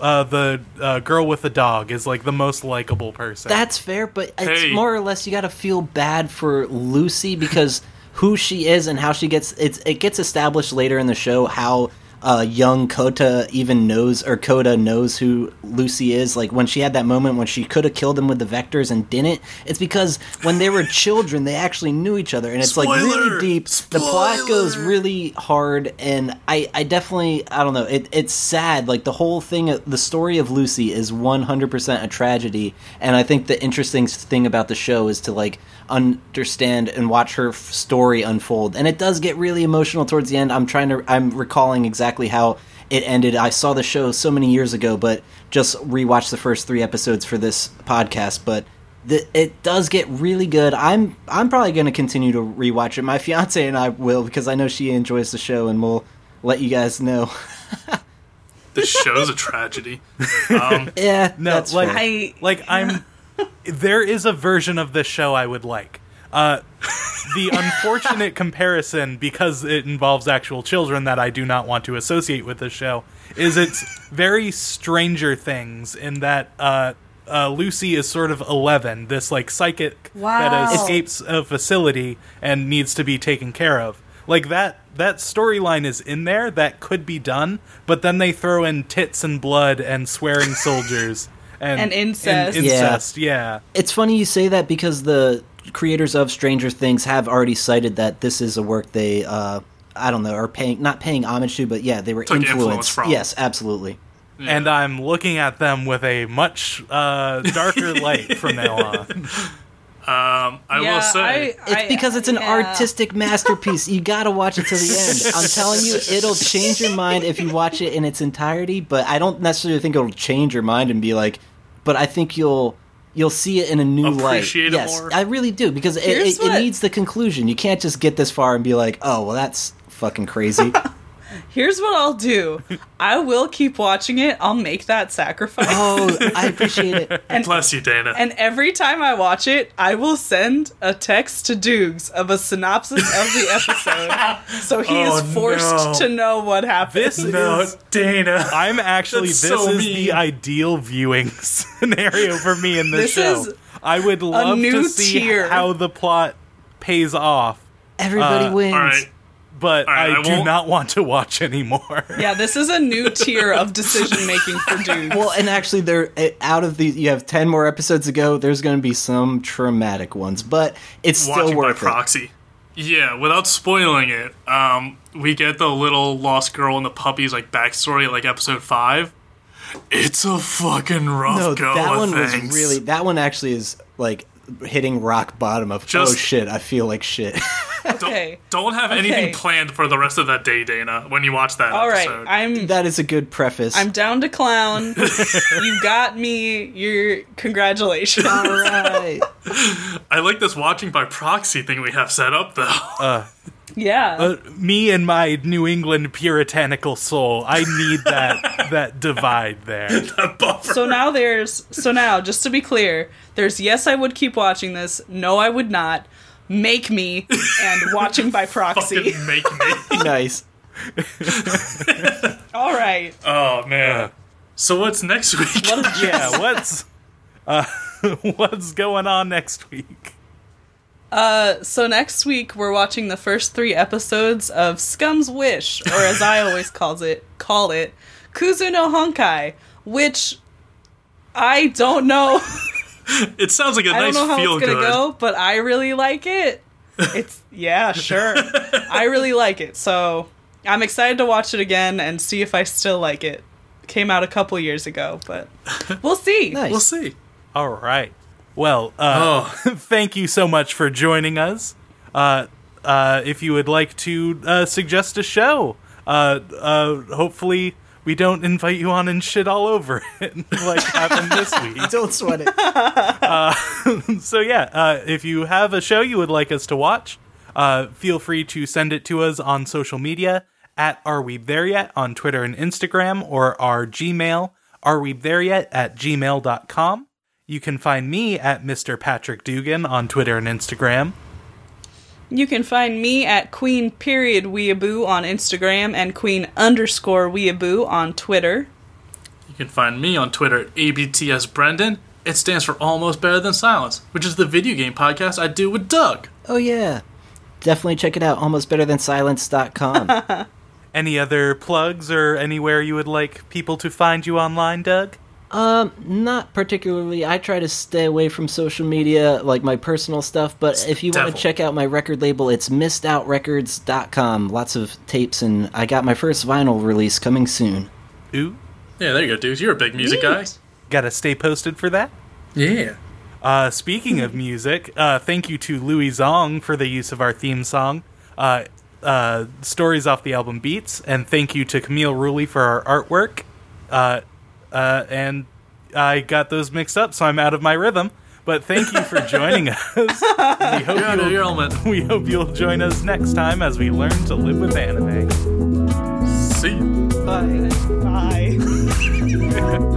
uh, the uh, girl with the dog is like the most likable person. That's fair, but it's Hey. more or less you got to feel bad for Lucy because who she is and how she gets it's it gets established later in the show how uh, young Kota even knows or Kota knows who Lucy is. Like when she had that moment when she could have killed him with the vectors and didn't. It's because when they were children, they actually knew each other, and it's like really deep. The plot goes really hard, and I I definitely I don't know. It, it's sad. Like the whole thing, the story of Lucy is one hundred percent a tragedy, and I think the interesting thing about the show is to like understand and watch her f- story unfold. And it does get really emotional towards the end. I'm trying to I'm recalling exactly how it ended. I saw the show so many years ago, but just rewatched the first three episodes for this podcast. But the, it does get really good. I'm I'm probably going to continue to rewatch it. My fiance and I will because I know she enjoys the show, and we'll let you guys know. This show's a tragedy. Um, yeah, No, that's like fair. I like I'm. There is a version of this show I would like. Uh, the unfortunate comparison, because it involves actual children that I do not want to associate with this show, is it's very Stranger Things in that uh, uh, Lucy is sort of eleven, this like psychic that escapes a facility and needs to be taken care of. Like that that storyline is in there that could be done, but then they throw in tits and blood and swearing soldiers and, And incest. and incest, yeah. it's funny you say that because the creators of Stranger Things have already cited that this is a work they uh I don't know are paying not paying homage to, but yeah, they were Took influenced. from. Yes, absolutely. And I'm looking at them with a much uh, darker light from now on. um, I yeah, will say, I- It's because it's an yeah. artistic masterpiece. You gotta watch it to the end. I'm telling you, it'll change your mind if you watch it in its entirety. But I don't necessarily think it'll change your mind and be like. But I think you'll you'll see it in a new light. Appreciate it yes, more. I really do because it, Here's it, it needs the conclusion. You can't just get this far and be like, oh well, that's fucking crazy. Here's what I'll do. I will keep watching it. I'll make that sacrifice. oh, I appreciate it. And, bless you, Dana. And every time I watch it, I will send a text to Dukes of a synopsis of the episode. so he Oh, is forced no. to know what happened. This no, is. Dana. I'm actually. That's this so is mean. the ideal viewing scenario for me in this, This show. is I would love new to see tier. how the plot pays off, Everybody Uh, wins. All right. but All right, I, I do won't- not want to watch anymore. yeah, this is a new tier of decision making for dudes. Well, and actually, there eh, out of these, you have ten more episodes to go. There's going to be some traumatic ones, but it's still watching by worth it. proxy. Yeah, without spoiling it, um, we get the little lost girl and the puppies like backstory at like episode five. It's a fucking rough No, go that one things. was really. That one actually is like hitting rock bottom of oh shit. I feel like shit. Okay. Don't have Okay. anything planned for the rest of that day, Dana, when you watch that All right. episode. I'm That is a good preface. I'm down to clown. you got me. Your congratulations. all right. I like this watching by proxy thing we have set up, though. Uh, Yeah. Uh, me and my New England puritanical soul. I need that that divide there. Buffer. so now there's so now just to be clear, there's yes I would keep watching this, no I would not, make me, and watching by proxy. Fucking make me. nice. All right. Oh man. So what's next week? What Yeah, what's uh, what's going on next week? Uh, so next week we're watching the first three episodes of Scum's Wish, or as I always calls it, call it Kuzu no Honkai, which I don't know. It sounds like a I nice don't know how feel it's gonna good. go, but I really like it. It's yeah, sure. I really like it, so I'm excited to watch it again and see if I still like it. Came out a couple years ago, but we'll see. Nice. We'll see. All right. Well, uh, Oh, thank you so much for joining us. Uh, uh, if you would like to uh, suggest a show, uh, uh, hopefully we don't invite you on and shit all over it like happened this week. Don't sweat it. So yeah, uh, if you have a show you would like us to watch, uh, feel free to send it to us on social media at Are We There Yet on Twitter and Instagram or our Gmail, Are We There Yet at gmail.com. You can find me at Mr. Patrick Dugan on Twitter and Instagram. You can find me at Queen period Weeaboo on Instagram and Queen underscore Weeaboo on Twitter. you can find me on Twitter at ABTSBrendan. It stands for Almost Better Than Silence, which is the video game podcast I do with Doug. Oh yeah. Definitely check it out. Almost better than silence.com. Any other plugs or anywhere you would like people to find you online, Doug? Um, not particularly. I try to stay away from social media, like my personal stuff, but if you want to check out my record label, it's missedoutrecords.com. Lots of tapes and I got my first vinyl release coming soon. Ooh, Yeah, there you go, dudes. You're a big music guy. gotta stay posted for that. Yeah. Uh, speaking of music, uh, thank you to Louis Zong for the use of our theme song, uh, uh, Stories off the album Beats, and thank you to Camille Ruley for our artwork uh, and I got those mixed up, so I'm out of my rhythm. But thank you for joining us. We hope, You're you'll, your element. we hope you'll join us next time as we learn to live with anime. See you. Bye. Bye.